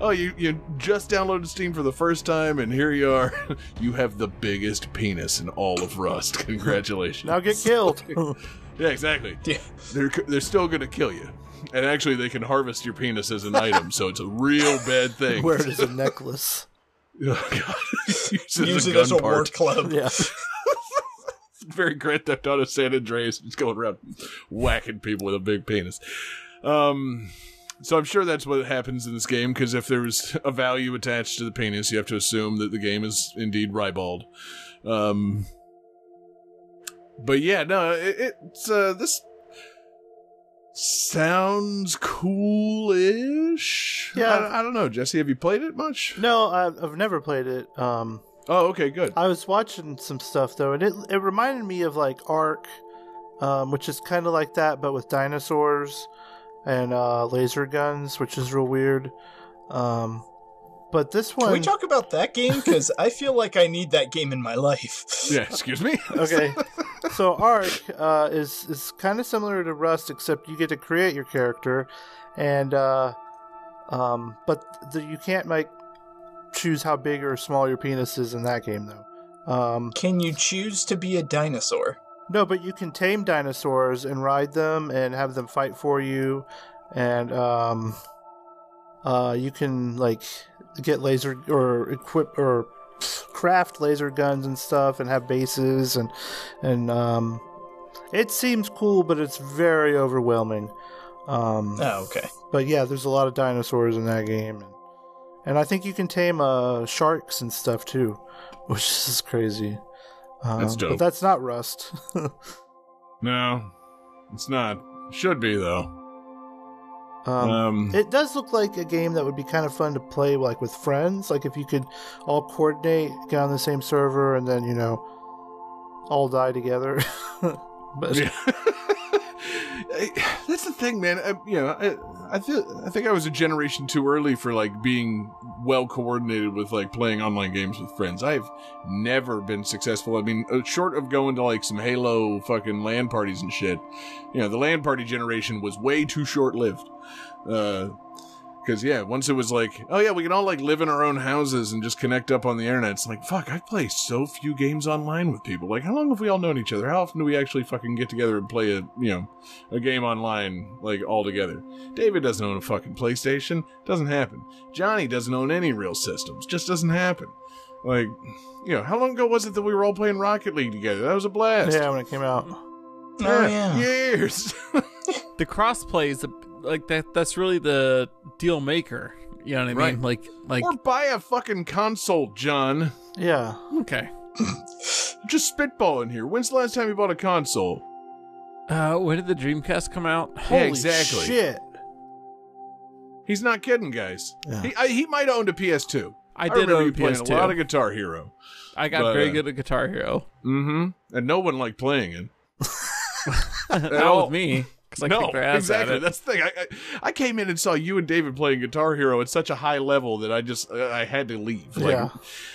oh, you you just downloaded Steam for the first time, and here you are. You have the biggest penis in all of Rust. Congratulations. Now get killed. yeah, exactly. Yeah. They're they're still gonna kill you. And actually, they can harvest your penis as an item, so it's a real bad thing. Wear it as a necklace. Oh, God. Use it Use as a it as a war part. club. Yeah. very Grand Theft Auto San Andreas, just going around whacking people with a big penis. Um, so I'm sure that's what happens in this game because if there's a value attached to the penis, you have to assume that the game is indeed ribald. Um, but yeah, no, it, it's uh, this sounds cool-ish. Yeah. I, I don't know, Jesse. Have you played it much? No, I've, I've never played it. Um, Oh, okay, good. I was watching some stuff though, and it it reminded me of like Ark, um, which is kind of like that, but with dinosaurs and uh, laser guns, which is real weird. Um, but this one, Can we talk about that game? Because I feel like I need that game in my life. Yeah, excuse me. okay. so Ark uh, is is kind of similar to Rust, except you get to create your character, and uh, um, but the, you can't like choose how big or small your penis is in that game though. Um, Can you choose to be a dinosaur? no, but you can tame dinosaurs and ride them and have them fight for you, and um, uh, you can like get laser or equip or craft laser guns and stuff and have bases and and um, it seems cool, but it's very overwhelming. Um, Oh, okay. but yeah, there's a lot of dinosaurs in that game, and, I think you can tame uh, sharks and stuff too, which is crazy. Um, That's dope. But that's not Rust. No, it's not. Should be though. um, Um, it does look like a game that would be kind of fun to play, like with friends. Like if you could all coordinate, get on the same server, and then you know, all die together. but Yeah. That's the thing, man. I, you know, I, I I think I was a generation too early for like being well coordinated with like playing online games with friends. I've never been successful. I mean, uh, short of going to like some Halo fucking LAN parties and shit. You know, the LAN party generation was way too short lived. Uh, because yeah, once it was like, oh yeah, we can all like live in our own houses and just connect up on the internet. It's like, fuck, I play so few games online with people. Like, how long have we all known each other? How often do we actually fucking get together and play a you know a game online like all together? David doesn't own a fucking PlayStation. Doesn't happen. Johnny doesn't own any real systems. Just doesn't happen. Like, you know, how long ago was it that we were all playing Rocket League together? That was a blast. yeah, when it came out. Oh, yeah. years. the crossplay is a, like that. That's really the deal maker. You know what I Right. mean? Like, like or buy a fucking console, John. Yeah. okay. Just spitballing here. When's the last time you bought a console? Uh, when did the Dreamcast come out? Yeah, Holy exactly. Shit. He's not kidding, guys. Yeah. He, I, he might have owned a PS2. I did remember own you playing PS2. a lot of Guitar Hero. I got but, very uh, good at Guitar Hero. Mm-hmm. And no one liked playing it. Not all. with me, because I no, kicked their ass exactly. at it. That's the thing. I, I, I came in and saw you and David playing Guitar Hero at such a high level that I just uh, I had to leave. Like, yeah.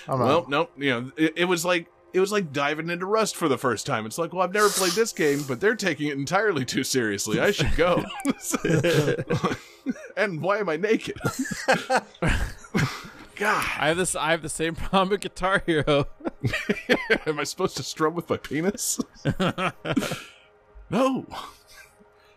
I'm well, out. nope. You know, it, it was like it was like diving into Rust for the first time. It's like, well, I've never played this game, but they're taking it entirely too seriously. I should go. and why am I naked? God, I have this. I have the same problem with Guitar Hero. am I supposed to strum with my penis? no.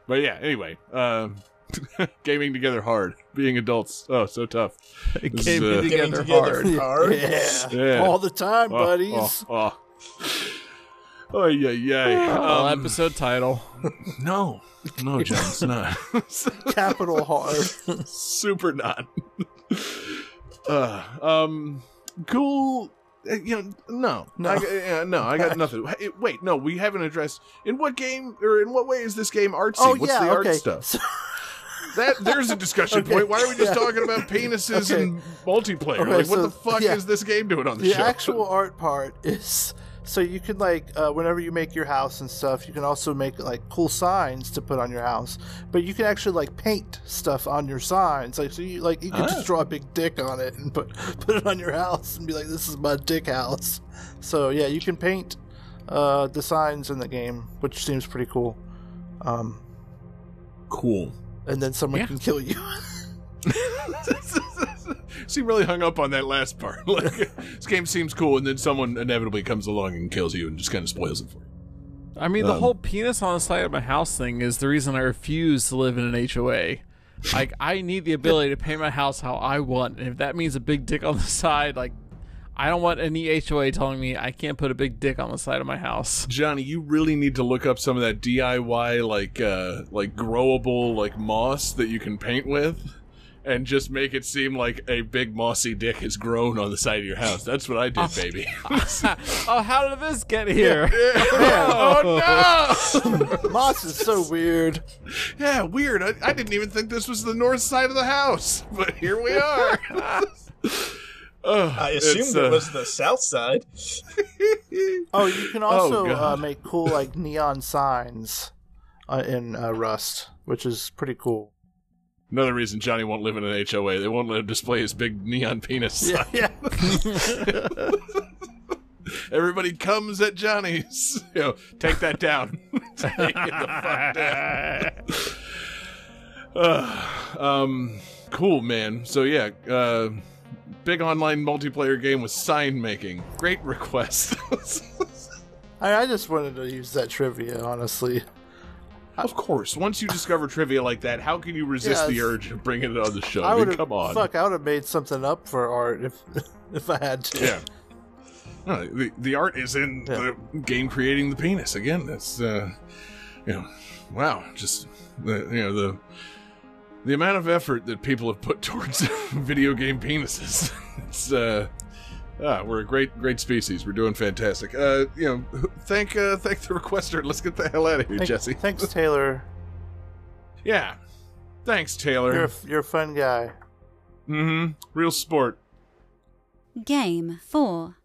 But yeah, anyway, um, gaming together hard, being adults, oh, so tough. It This came is, uh, in Getting together together hard. hard. Yeah. Yeah. All the time, Oh, buddies. Oh, oh. Oh, yeah, yeah. Well, Um, episode title. no, no, John, it's not. Capital hard. Super not. uh, um, cool. Uh, You know, no, No. I, uh, no, I got nothing. Wait, no, we haven't addressed in what game or in what way is this game artsy? oh What's yeah. the art okay. stuff? So, that there's a discussion Okay, point. Why are we just yeah. talking about penises Okay. and multiplayer? Okay, like, what the fuck yeah. is this game doing on the, the show? The actual art part is so you can like uh, whenever you make your house and stuff you can also make like cool signs to put on your house. But you can actually like paint stuff on your signs. Like so you like you can just draw a big dick on it and put put it on your house and be like this is my dick house. So yeah you can paint uh, the signs in the game which seems pretty cool. Um, cool. and then someone Yeah. can kill you Seem really hung up on that last part. Like, this game seems cool, and then someone inevitably comes along and kills you and just kind of spoils it for you. I mean, the Um, whole penis on the side of my house thing is the reason I refuse to live in an HOA. Like, I need the ability to paint my house how I want, and if that means a big dick on the side, like, I don't want any HOA telling me I can't put a big dick on the side of my house. Johnny, you really need to look up some of that DIY like uh like growable like moss that you can paint with and just make it seem like a big mossy dick has grown on the side of your house. That's what I did, baby. oh, how did this get here? oh no! moss is so weird yeah, weird. I, I didn't even think this was the north side of the house, but here we are. Ugh, I assumed uh, it was the south side. Oh, you can also uh, make cool like neon signs uh, in uh, Rust, which is pretty cool. Another reason Johnny won't live in an HOA. They won't let him display his big neon penis. Yeah, yeah. Everybody comes at Johnny's. You know, take that down. take it the fuck down. Uh, um, cool, man. So yeah, uh, big online multiplayer game with sign making. Great request. I, I just wanted to use that trivia, honestly. Of course, once you discover trivia like that, how can you resist Yeah, the urge of bringing it on the show? I I mean, come on. Fuck, I would have made something up for art if if I had to. Yeah. No, the, the art is in Yeah. the game creating the penis. Again, that's uh, you know, wow, just the you know the the amount of effort that people have put towards video game penises. it's uh, ah, we're a great great species. We're doing fantastic. Uh, you know, thank uh, thank the requester. Let's get the hell out of here, Thank- Jesse. Thanks, Taylor. Yeah, thanks, Taylor. You're a, you're a fun guy. mm-hmm. Real sport. Game 4.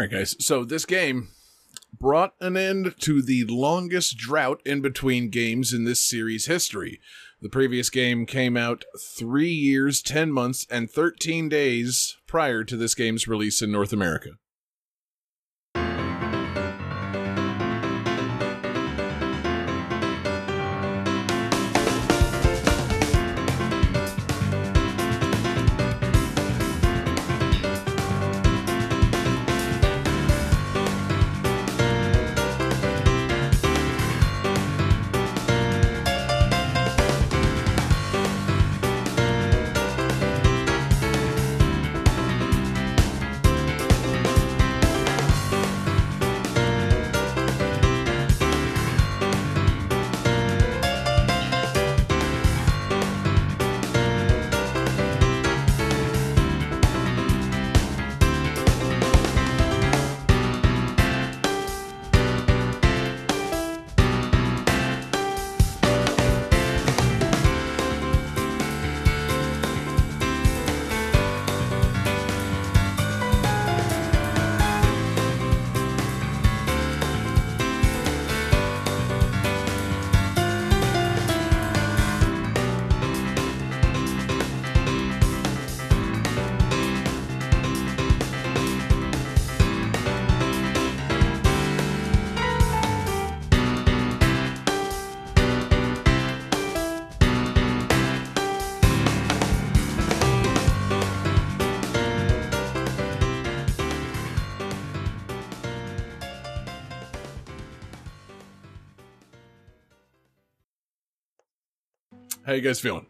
All right, guys. So this game brought an end to the longest drought in between games in this series history. The previous game came out three years, 10 months, and 13 days prior to this game's release in North America. How you guys feeling?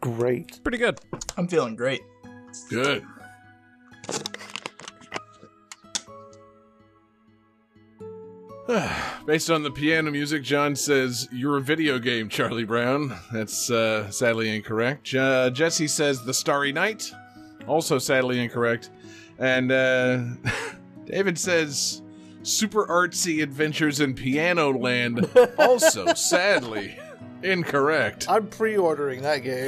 Great. Pretty good. I'm feeling great. Good. Based on the piano music, John says, You're a video game, Charlie Brown. That's uh, sadly incorrect. Uh, Jesse says, The Starry Night. Also sadly incorrect. And uh, David says, Super Artsy Adventures in Piano Land. Also sadly incorrect. I'm pre-ordering that game.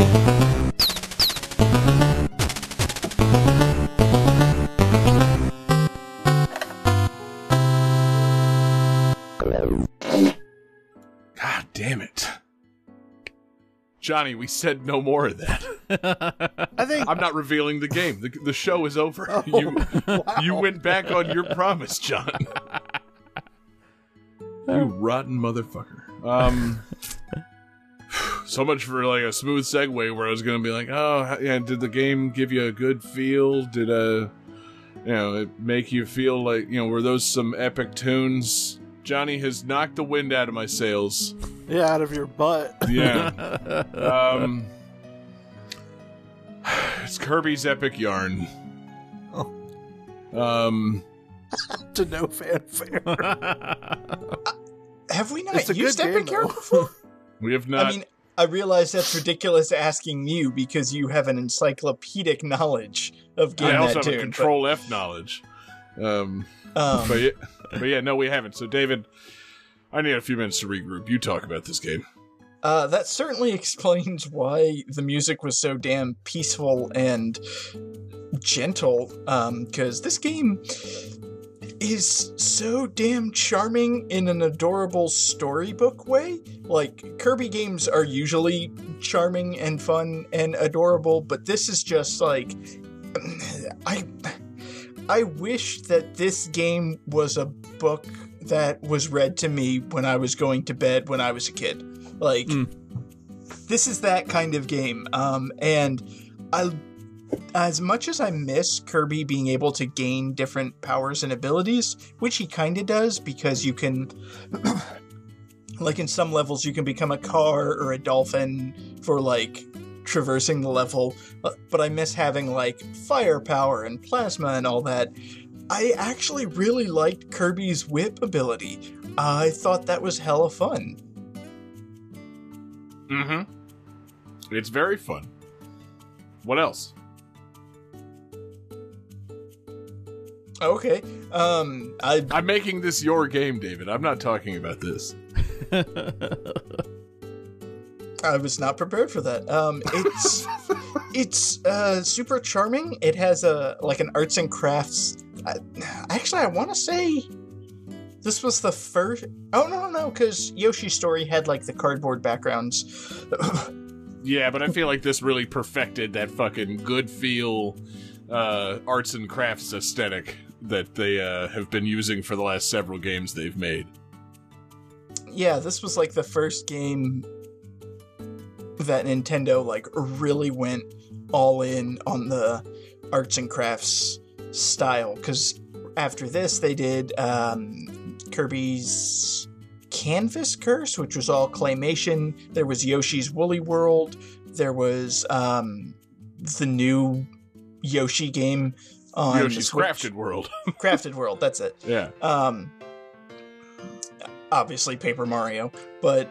God damn it. Johnny, we said no more of that. I think I'm not revealing the game. The, the show is over. you you went back on your promise, John. you rotten motherfucker. Um so much for like a smooth segue where I was going to be like, "Oh, yeah, did the game give you a good feel? Did uh you know, it make you feel like, you know, were those some epic tunes?" Johnny has knocked the wind out of my sails. yeah, out of your butt Yeah. um, it's Kirby's epic yarn. Um, to no fanfare. Have we not It's a used good Epic Yarn before? we have not. I mean, I realize that's ridiculous asking you because you have an encyclopedic knowledge of game I also have a tune. Control F knowledge. Um, but, um, but yeah, but yeah, no, we haven't. So, David, I need a few minutes to regroup. You talk about this game. Uh, that certainly explains why the music was so damn peaceful and gentle. Because this game is so damn charming in an adorable storybook way. Like, Kirby games are usually charming and fun and adorable, but this is just like. I. I wish that this game was a book that was read to me when I was going to bed when I was a kid. Like, this is that kind of game. Um, and I, as much as I miss Kirby being able to gain different powers and abilities, which he kind of does because you can, like in some levels, you can become a car or a dolphin for like traversing the level. uh, But I miss having like firepower and plasma and all that. I actually really liked Kirby's whip ability. I thought that was hella fun. Mm-hmm. It's very fun. What else? Okay. Um, I I'm making this your game, David. I'm not talking about this. I was not prepared for that. Um, it's it's uh, super charming. It has a like an arts and crafts I, actually, I want to say this was the first. Oh no, no, no, because Yoshi's Story had like the cardboard backgrounds. Yeah, but I feel like this really perfected that fucking good feel uh, arts and crafts aesthetic that they uh, have been using for the last several games they've made. yeah, this was like the first game that Nintendo like really went all in on the arts and crafts style. Because after this, they did um, Kirby's Canvas Curse, which was all claymation. There was Yoshi's Woolly World. There was um, the new Yoshi game on the Yoshi's. Crafted World. Crafted World. That's it yeah. um obviously paper mario but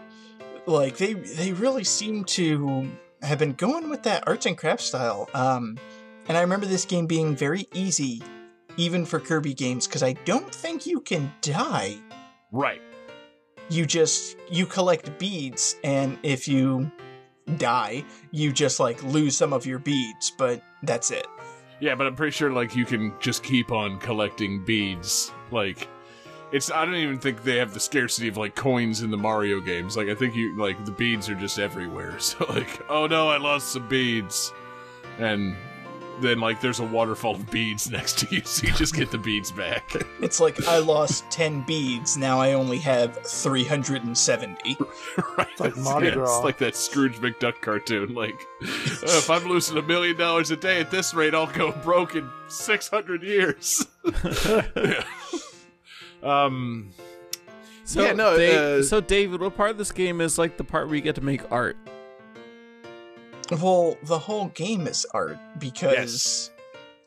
like they they really seem to have been going with that arts and crafts style um and i remember this game being very easy even for kirby games because i don't think you can die Right. you just you collect beads and if you die you just like lose some of your beads but that's it Yeah, but I'm pretty sure like you can just keep on collecting beads. Like it's I don't even think they have the scarcity of like coins in the Mario games. Like I think you like the beads are just everywhere. So like, oh no, I lost some beads. And then like there's a waterfall of beads next to you, so you just get the beads back. it's like i lost 10 beads now i only have 370 right. like Mardi yeah, Gras. It's like that Scrooge McDuck cartoon. Like, "Uh, if I'm losing a million dollars a day at this rate, I'll go broke in 600 years. Yeah. Um, So, Yeah, no, Dave- uh, so David, what part of this game is like the part where you get to make art? Well, the whole game is art because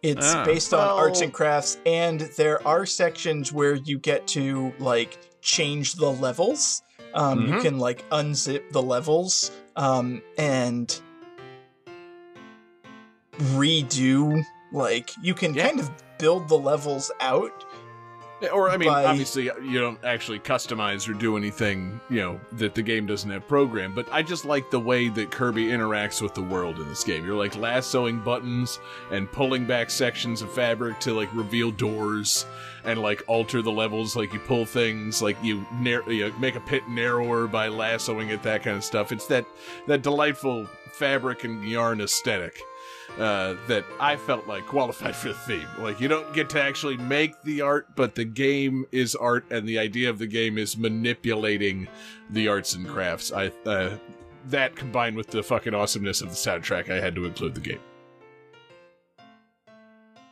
it's Ah. based on Well- arts and crafts, and there are sections where you get to like change the levels. Um, You Mhm. can like unzip the levels um, and redo. Like you can Yeah. kind of build the levels out. Or, I mean, By- obviously, you don't actually customize or do anything, you know, that the game doesn't have programmed. But I just like the way that Kirby interacts with the world in this game. You're like lassoing buttons and pulling back sections of fabric to like reveal doors and like alter the levels. Like you pull things, like you, nar- you make a pit narrower by lassoing it, that kind of stuff. It's that that delightful fabric and yarn aesthetic uh, that I felt like qualified for the theme. Like you don't get to actually make the art, but the game is art, and the idea of the game is manipulating the arts and crafts. I uh, that combined with the fucking awesomeness of the soundtrack, I had to include the game.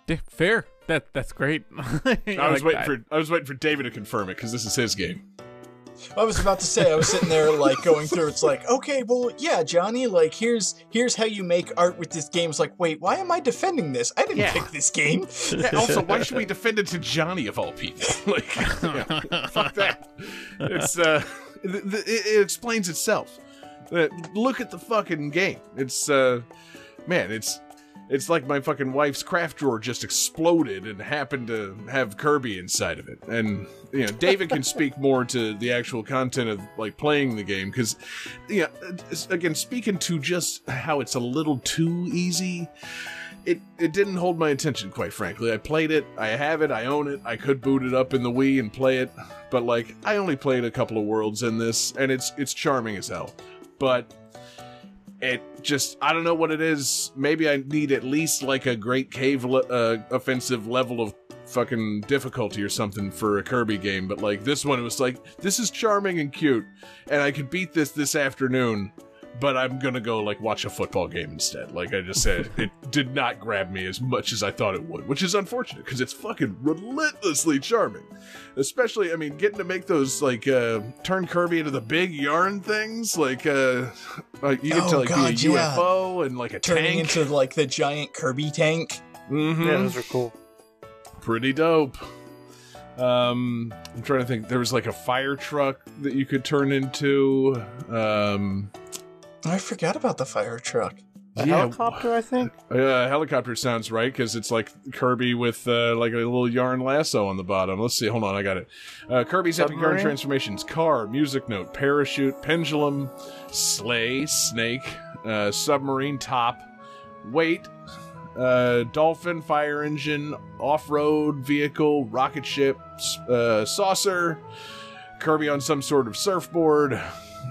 Yeah, Fair. That that's great. I was waiting for I was waiting for David to confirm it because this is his game. I was about to say, I was sitting there like going through. It's like, okay, well, yeah, Johnny. Like, here's here's how you make art with this game. It's like, wait, why am I defending this? I didn't Yeah. pick this game. Yeah, also, why should we defend it to Johnny of all people? like, yeah, fuck that. It's uh, th- th- it, it explains itself. Uh, look at the fucking game. It's uh, man, it's it's like my fucking wife's craft drawer just exploded and happened to have Kirby inside of it. And you know, David can speak more to the actual content of like playing the game because, yeah, again, speaking to just how it's a little too easy it it didn't hold my attention quite frankly i played it i have it i own it i could boot it up in the wii and play it but like i only played a couple of worlds in this and it's it's charming as hell but it just i don't know what it is. Maybe i need at least like a great cave le- uh, offensive level of fucking difficulty or something for a kirby game but like this one it was like this is charming and cute and i could beat this this afternoon but I'm gonna go like watch a football game instead. Like I just said, it did not grab me as much as I thought it would, which is unfortunate because it's fucking relentlessly charming. Especially, I mean, getting to make those like uh turn Kirby into the big yarn things, like uh, like you get to Oh, like God, be a yeah. UFO and like a Turning tank. into like the giant Kirby tank. Mhm. Yeah, those are cool. pretty dope. Um, I'm trying to think. There was like a fire truck that you could turn into. Um, I forgot about the fire truck. A Yeah. helicopter, I think. Uh, helicopter sounds right because it's like Kirby with uh, like a little yarn lasso on the bottom. Let's see. Hold on, I got it. Uh, Kirby's epic yarn transformations: car, music note, parachute, pendulum, sleigh, snake, uh, submarine top, weight, uh, dolphin, fire engine, off-road vehicle, rocket ship, uh, saucer, Kirby on some sort of surfboard,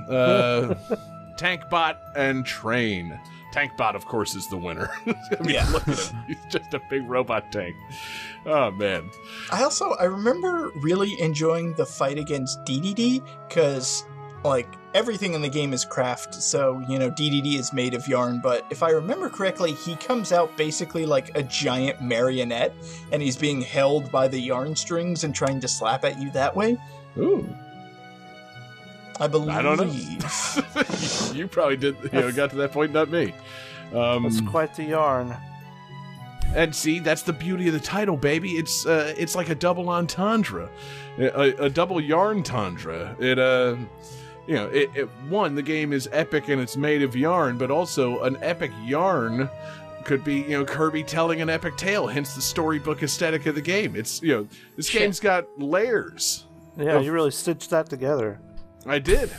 uh, tank bot, and train. Tankbot, of course, is the winner. I mean, Yeah. look at him. He's just a big robot tank. Oh man. I also I remember really enjoying the fight against DDD because like everything in the game is craft, so you know DDD is made of yarn. But if I remember correctly, he comes out basically like a giant marionette, and he's being held by the yarn strings and trying to slap at you that way. Ooh. I believe. I don't know. you probably did. You know, got to that point, not me. Um, That's quite the yarn. And see, that's the beauty of the title, baby. It's uh, it's like a double entendre, a, a double yarn tundra. It uh, you know, it, it one the game is epic and it's made of yarn, but also an epic yarn could be you know Kirby telling an epic tale. Hence the storybook aesthetic of the game. It's you know this Shit. game's got layers. Yeah, Oh. you really stitched that together. I did.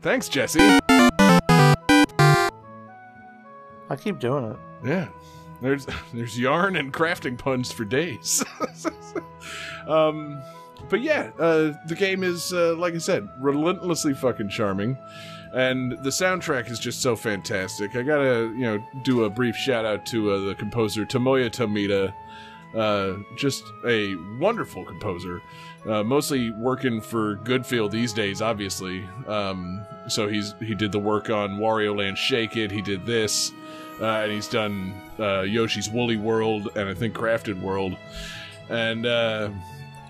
Thanks, Jesse. I keep doing it. Yeah. There's there's yarn and crafting puns for days. um but yeah, uh, the game is uh, like I said, relentlessly fucking charming. And the soundtrack is just so fantastic. I gotta, you know, do a brief shout out to uh, the composer Tomoya Tomita. Uh, just a wonderful composer. Uh, mostly working for Good-Feel these days, obviously. Um, so he's he did the work on Wario Land Shake It. He did this, uh, and he's done uh, Yoshi's Woolly World and I think Crafted World. And uh,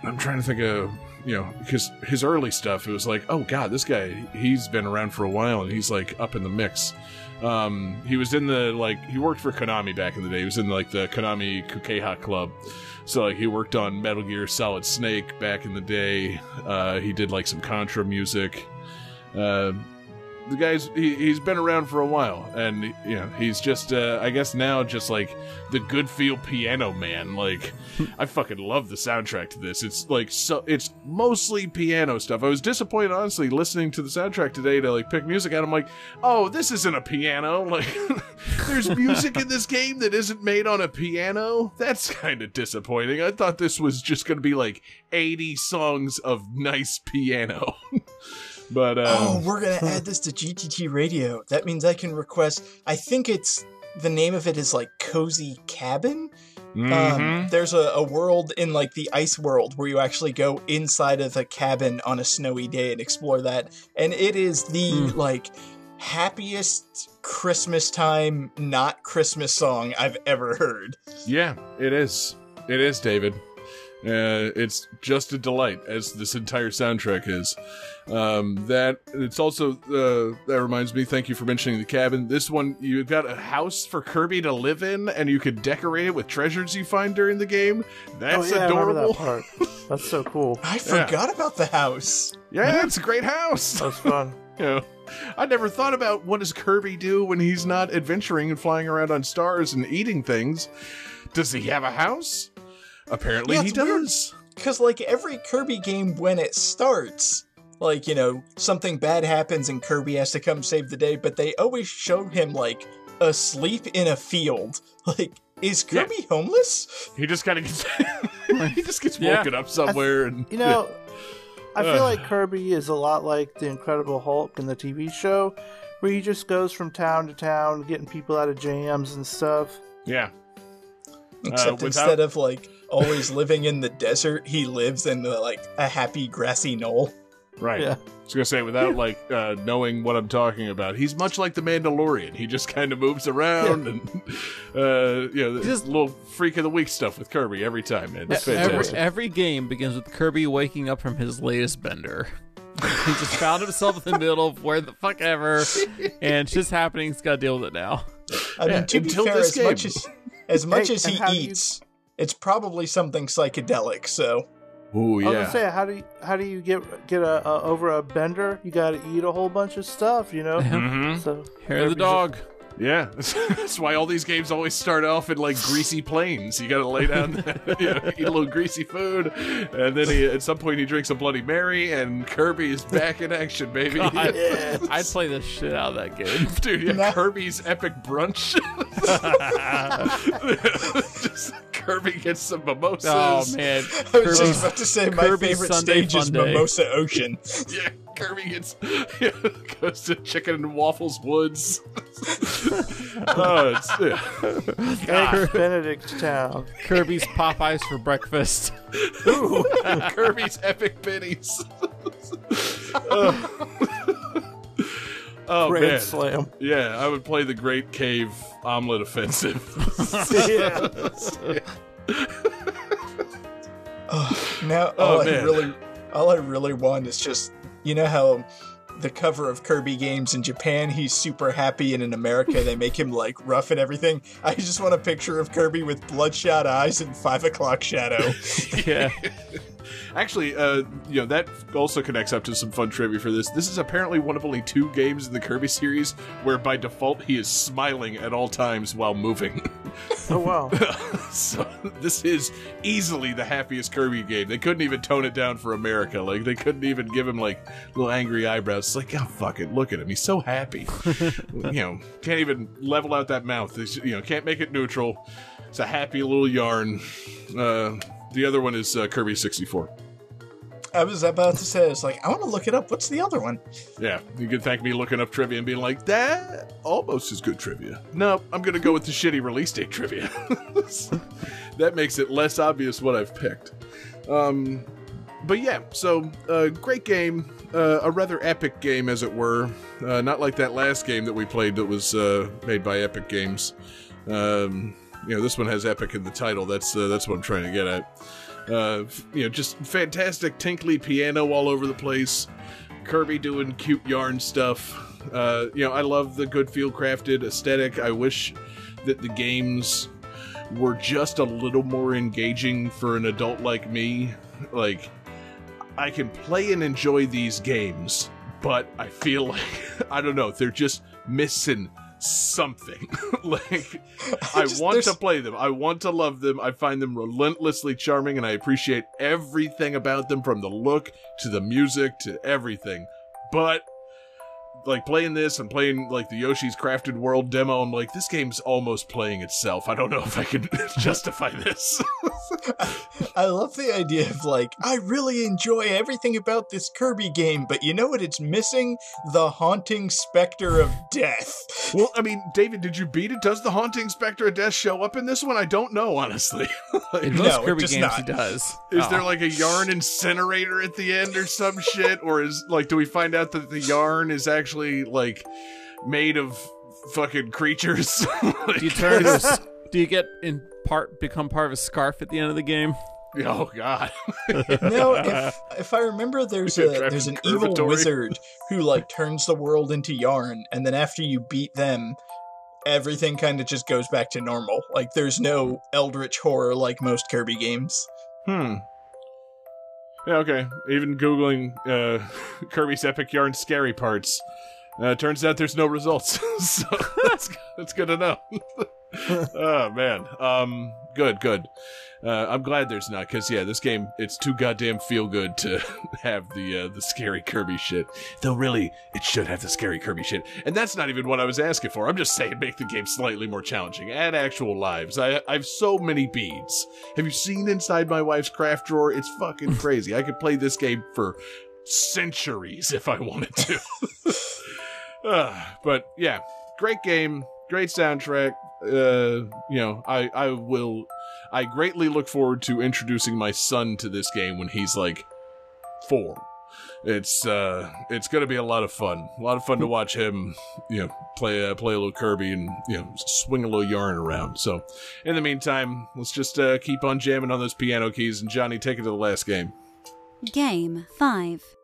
I'm trying to think of you know because his early stuff it was like oh god this guy he's been around for a while and he's like up in the mix um he was in the like he worked for konami back in the day he was in like the konami Kukeiha club so like he worked on metal gear solid snake back in the day. Uh he did like some contra music. Uh the guy's he, he's been around for a while and you know he's just uh i guess now just like the good feel piano man like i fucking love the soundtrack to this. It's like so it's mostly piano stuff. I was disappointed honestly listening to the soundtrack today to like pick music out. I'm like oh this isn't a piano. Like there's music in this game that isn't made on a piano? That's kind of disappointing. I thought this was just gonna be like 80 songs of nice piano but um, Oh, we're gonna add this to GTT Radio. That means I can request. I think it's the name of it is like Cozy Cabin. mhm. Um, there's a, a world in like the ice world where you actually go inside of a cabin on a snowy day and explore that, and it is the like happiest Christmas time, not Christmas song I've ever heard. Yeah, it is. It is, David. Uh, it's just a delight, as this entire soundtrack is. Um, that it's also uh, that reminds me. Thank you for mentioning the cabin. This one, you've got a house for Kirby to live in, and you could decorate it with treasures you find during the game. That's oh, yeah, I remember adorable. that part. That's so cool. I forgot about the house. Yeah, it's a great house. That was fun. you know, I never thought about what does Kirby do when he's not adventuring and flying around on stars and eating things. Does he have a house? Apparently, Yeah, he it's weird. does. Because, like, every Kirby game, when it starts, like, you know, something bad happens and Kirby has to come save the day, but they always show him, like, asleep in a field. Like, is Yeah. Kirby homeless? He just kind of gets he just gets Yeah. woken up somewhere and You know, I feel like Kirby is a lot like the Incredible Hulk in the TV show, where he just goes from town to town, getting people out of jams and stuff. yeah. Except uh, without- instead of, like, always living in the desert, he lives in, the, like, a happy grassy knoll. Right. Yeah. I was gonna say without like uh, knowing what I'm talking about, he's much like the Mandalorian. He just kind of moves around and uh, you know, Just- little freak of the week stuff with Kirby every time, man. It's every, fantastic. every game begins with Kirby waking up from his latest bender. he just found himself in the middle of where the fuck ever, and it's just happening. He's got to deal with it now. I Yeah, mean, to be until fair, this as game. much as, as much Hey, as he how you- eats, it's probably something psychedelic, so... Ooh, I was gonna say, how do you, how do you get get a, a over a bender? You got to eat a whole bunch of stuff, you know. Mhm. So Hair of the Kirby's dog. Yeah, that's why all these games always start off in like greasy plains. You got to lay down, you know, eat a little greasy food, and then he, at some point he drinks a Bloody Mary, and Kirby is back in action, baby. I, I'd play the shit out of that game. Dude, yeah, No. Kirby's epic brunch. Just Kirby gets some mimosas. Oh man, I was Kirby's- just about to say my Kirby's favorite Sunday stage is Fun Mimosa Ocean. Yeah, Kirby gets yeah, goes to Chicken and Waffles Woods. oh, it's, yeah. Egg Benedict Town. Kirby's Popeyes for breakfast. Ooh, Kirby's epic pennies. oh, oh Grand man, Slam. yeah, I would play the Great Cave Omelet Offensive. yeah. Now oh, all Oh, I man. really all I really want is just you know how the cover of Kirby games in Japan he's super happy and in America they make him like rough and everything. I just want a picture of Kirby with bloodshot eyes and five o'clock shadow. yeah, Actually, uh, you know that also connects up to some fun trivia for this. This is apparently one of only two games in the Kirby series where, by default, he is smiling at all times while moving. Oh wow. so this is easily the happiest Kirby game. They couldn't even tone it down for America. Like they couldn't even give him like little angry eyebrows. It's like, oh fuck it, look at him. He's so happy. you know, can't even level out that mouth. It's, you know, can't make it neutral. It's a happy little yarn. Uh, the other one is uh, Kirby 64. I was about to say it's like I want to look it up. What's the other one? Yeah, you can thank me looking up trivia and being like, that almost is good trivia. No, I'm gonna go with the shitty release date trivia. that makes it less obvious what I've picked. Um, but yeah, so uh, great game, uh, a rather epic game, as it were. Uh, not like that last game that we played that was uh, made by Epic Games. Um, you know, this one has Epic in the title. That's uh, that's what I'm trying to get at. Uh, you know, just fantastic tinkly piano all over the place. Kirby doing cute yarn stuff. Uh, you know, I love the Good-Feel crafted aesthetic. I wish that the games were just a little more engaging for an adult like me. Like, I can play and enjoy these games, but I feel like, I don't know, they're just missing something. like, I Just- want to play them. I want to love them. I find them relentlessly charming, and I appreciate everything about them from the look to the music to everything. But like playing this and playing like the Yoshi's Crafted World demo, I'm like, this game's almost playing itself. I don't know if I can justify this. I love the idea of like I really enjoy everything about this Kirby game, but you know what it's missing? The haunting specter of death. well, I mean, David, did you beat it? Does the haunting specter of death show up in this one? I don't know, honestly. Like, in most it Kirby does games not. he does. Is Oh. there like a yarn incinerator at the end or some shit? Or is like, do we find out that the yarn is actually like made of fucking creatures? Do you turn? into a s- do you get in part become part of a scarf at the end of the game? oh god. No, if if I remember, there's a there's an evil wizard who like turns the world into yarn, and then after you beat them, everything kind of just goes back to normal. Like there's no eldritch horror like most Kirby games. Hmm. Yeah, okay. Even Googling uh, Kirby's Epic Yarn scary parts. Uh, turns out there's no results. so that's, that's good to know. oh, man. Um, good, good. Uh, I'm glad there's not, because, yeah, this game, it's too goddamn feel good to have the uh, the scary Kirby shit. Though, really, it should have the scary Kirby shit. And that's not even what I was asking for. I'm just saying make the game slightly more challenging. Add actual lives. I, I have so many beads. Have you seen inside my wife's craft drawer? It's fucking crazy. I could play this game for centuries if I wanted to. But yeah, great game, great soundtrack. Uh, you know, I I will I greatly look forward to introducing my son to this game when he's like 4. It's uh it's to be a lot of fun. A lot of fun to watch him, you know, play uh, play a little Kirby and, you know, swing a little yarn around. So, in the meantime, let's just uh, keep on jamming on those piano keys and Johnny take it to the last game. Game 5.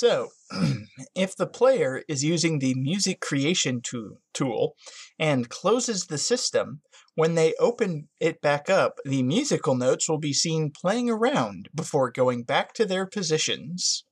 So, if the player is using the music creation to- tool and closes the system, when they open it back up, the musical notes will be seen playing around before going back to their positions.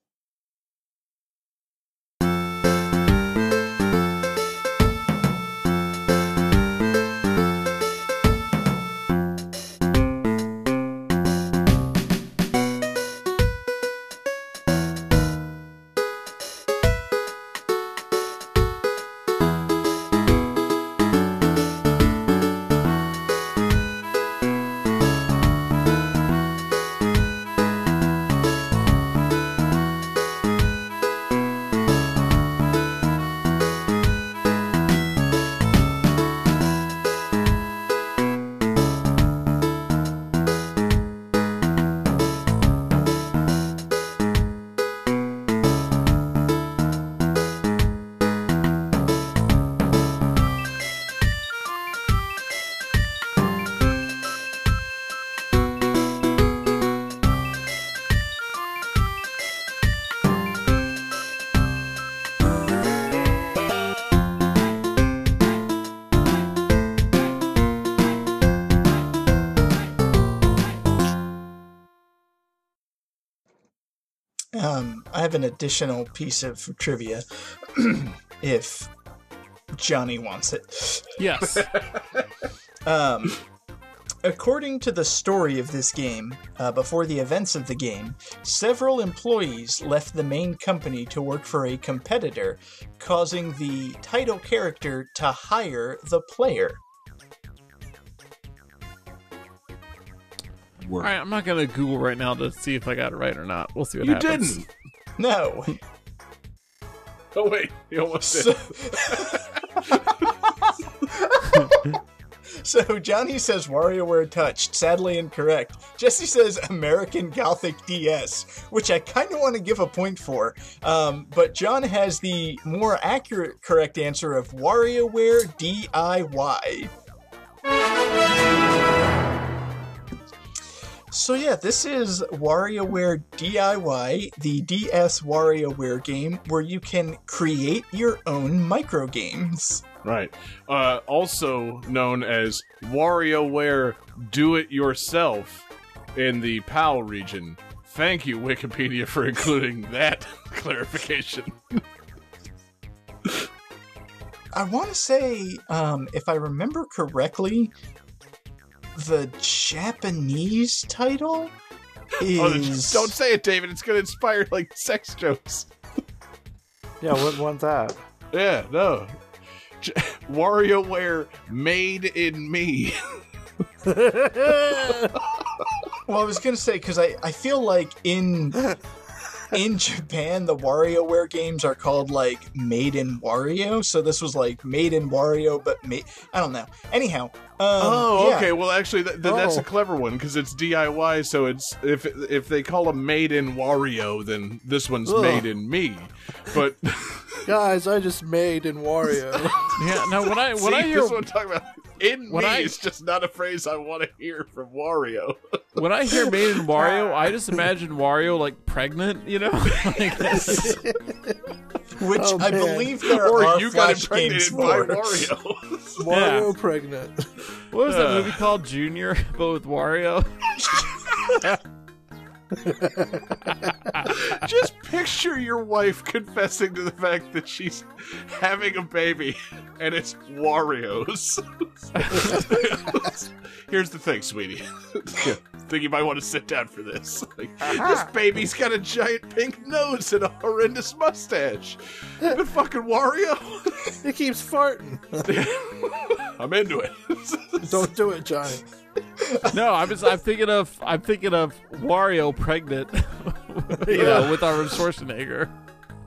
Have an additional piece of trivia if Johnny wants it. Yes. Um, according to the story of this game, uh, before the events of the game, several employees left the main company to work for a competitor, causing the title character to hire the player. All right, I'm not gonna Google right now to see if I got it right or not. We'll see what happens. You happens. didn't. No. Oh wait, you almost So, did. so Johnny says WarioWare touched. Sadly incorrect. Jesse says American Gothic DS, which I kind of want to give a point for. Um, but John has the more accurate correct answer of WarioWare DIY. So yeah, this is WarioWare DIY, the DS WarioWare game where you can create your own micro games. Right. Uh, also known as WarioWare Do It Yourself in the PAL region. Thank you, Wikipedia, for including that clarification. I want to say, um, if I remember correctly, the Japanese title oh, is. Oh, don't say it, David. It's going to inspire like sex jokes. Yeah, wouldn't want that. Yeah, no. J- WarioWare Made in Me. Well, I was gonna say because I, I feel like in in Japan the WarioWare games are called like Made in Wario, so this was like Made in Wario, but made I don't know. Anyhow, um, Oh, yeah. okay. Well, actually, th- th- that's Oh. a clever one because it's DIY. So it's if if they call them made in Wario, then this one's Ugh. made in me. But Guys, I just made in Wario. Yeah. No. When I when see, I hear this is talking about. In when me I- is just not a phrase I want to hear from Wario. when I hear made in Wario, I just imagine Wario like pregnant. You know. like, which Oh, I man. believe there or are you got Flash games impregnated by for. Wario. Wario pregnant. What was that Uh. movie called? Junior, but with Wario. Just picture your wife confessing to the fact that she's having a baby and it's Wario's. Here's the thing, sweetie. think you might want to sit down for this. Like, this baby's got a giant pink nose and a horrendous mustache. The fucking Wario. It keeps farting. I'm into it. Don't do it, Johnny. No, I'm just I'm thinking of I'm thinking of Wario pregnant, you know, with Arnold Schwarzenegger.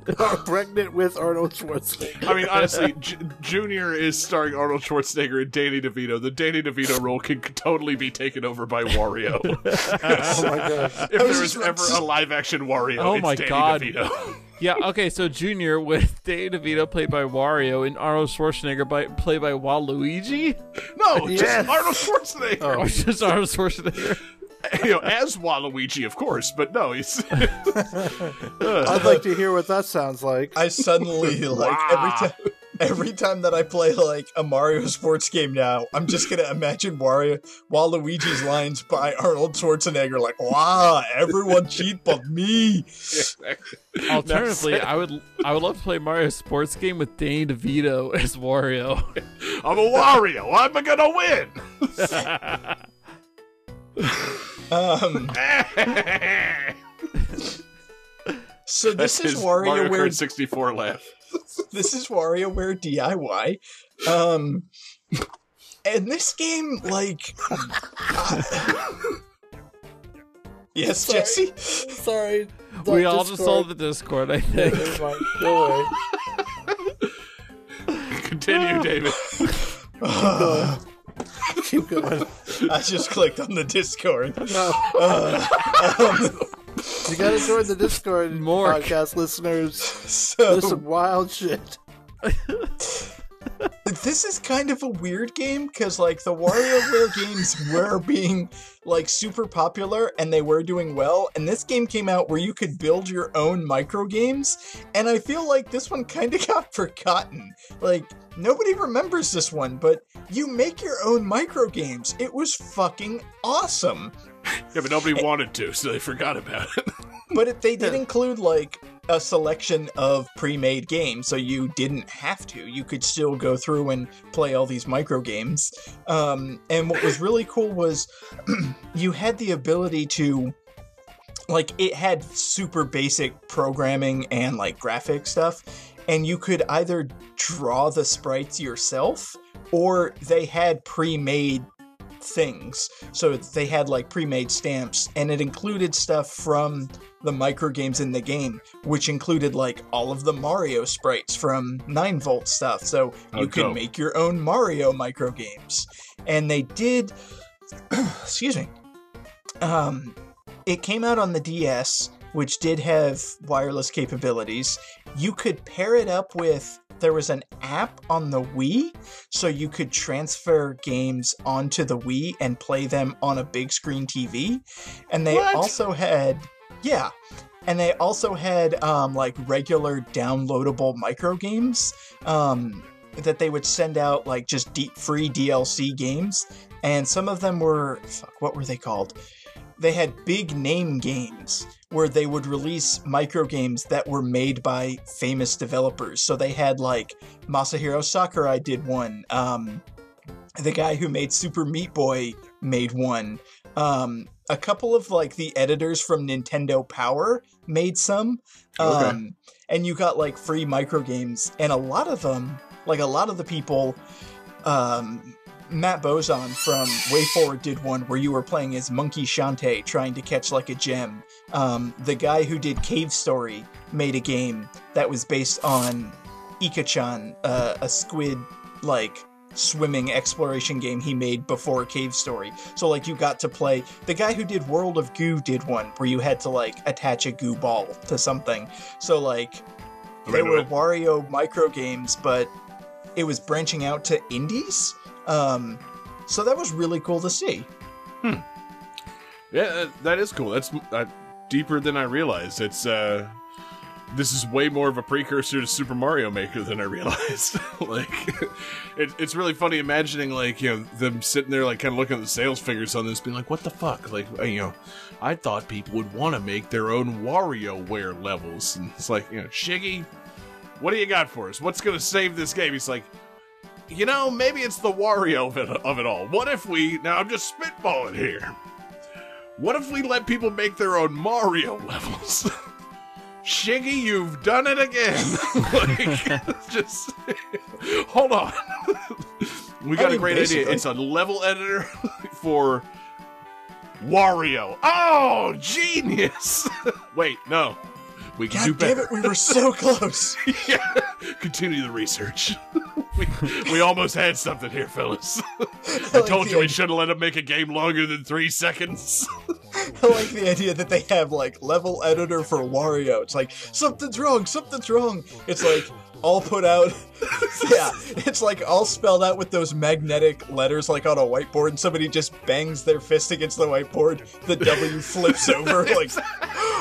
pregnant with Arnold Schwarzenegger. I mean, honestly, J- Junior is starring Arnold Schwarzenegger and Danny DeVito. The Danny DeVito role can totally be taken over by Wario. Oh my god. if there is ever a live action Wario, Oh it's my Danny God. DeVito. Yeah, okay, so Junior with Danny DeVito played by Wario and Arnold Schwarzenegger by, played by Waluigi? no, Yes. Oh. just Arnold Schwarzenegger. Or just Arnold Schwarzenegger? you know, as Waluigi, of course, but no, he's. Uh. I'd like to hear what that sounds like. I suddenly like every time every time that I play like a Mario sports game now, I'm just gonna imagine Wario Waluigi's lines by Arnold Schwarzenegger like, wow, everyone cheat but me. Alternatively, I would I would love to play Mario sports game with Danny DeVito as Wario. I'm a Wario. I'm gonna win. Um so That's this is his WarioWare Mario Kart 64 laugh. this is WarioWare DIY. Um, and this game, like, yes, Sorry. Jesse. Sorry. we all just saw the Discord, I think. Never mind. Go away. Continue, David. Keep going. I just clicked on the Discord. No. Um, You gotta join the Discord, Mork. podcast listeners. so There's some wild shit. this is kind of a weird game because like the WarioWare games were being like super popular and they were doing well, and this game came out where you could build your own micro games, and I feel like this one kind of got forgotten. Like nobody remembers this one, but you make your own micro games. It was fucking awesome. Yeah, but nobody wanted to, so they forgot about it. But it, they did include like a selection of pre-made games, so you didn't have to. You could still go through and play all these micro games. Um, and what was really cool was you had the ability to like it had super basic programming and like graphic stuff and you could either draw the sprites yourself or they had pre-made things so they had like pre-made stamps and it included stuff from the micro games in the game which included like all of the mario sprites from 9 volt stuff so Oh, you could dope. make your own mario micro games and they did excuse me um it came out on the DS, which did have wireless capabilities. You could pair it up with there was an app on the Wii, so you could transfer games onto the Wii and play them on a big screen TV. And they What? also had yeah. And they also had um, like regular downloadable micro games um, that they would send out like just deep free DLC games. And some of them were fuck, what were they called? They had big name games where they would release micro games that were made by famous developers. So they had like Masahiro Sakurai did one. Um, the guy who made Super Meat Boy made one. Um, a couple of like the editors from Nintendo Power made some. Okay. Um, and you got like free micro games, and a lot of them, like a lot of the people, um, Matt Bozon from WayForward did one where you were playing as Monkey Shantae trying to catch like a gem. Um, the guy who did Cave Story made a game that was based on Ika-chan, uh, a squid like swimming exploration game he made before Cave Story. So like you got to play. The guy who did World of Goo did one where you had to like attach a goo ball to something. So like they were. Wario micro games, but it was branching out to indies. Um, so that was really cool to see. Hmm. Yeah, that- that is cool. That's uh, deeper than I realized. It's uh, this is way more of a precursor to Super Mario Maker than I realized. like, it, it's really funny imagining like you know them sitting there like kind of looking at the sales figures on this, being like, "What the fuck?" Like, uh, you know, I thought people would want to make their own WarioWare levels, and it's like, you know, Shiggy, what do you got for us? What's gonna save this game? He's like. You know, maybe it's the Wario of it, of it all. What if we. Now, I'm just spitballing here. What if we let people make their own Mario levels? Shiggy, you've done it again. like, just hold on. we got I a mean, great idea. It's a level editor for Wario. Oh, genius! Wait, no, we can do God damn it, we were so close. yeah, continue the research. we, we almost had something here, fellas. I like told the you we shouldn't let him make a game longer than three seconds. I like the idea that they have like level editor for Wario. It's like something's wrong, something's wrong. It's like all put out. yeah, it's like all spelled out with those magnetic letters, like on a whiteboard, and somebody just bangs their fist against the whiteboard. The W flips over, like,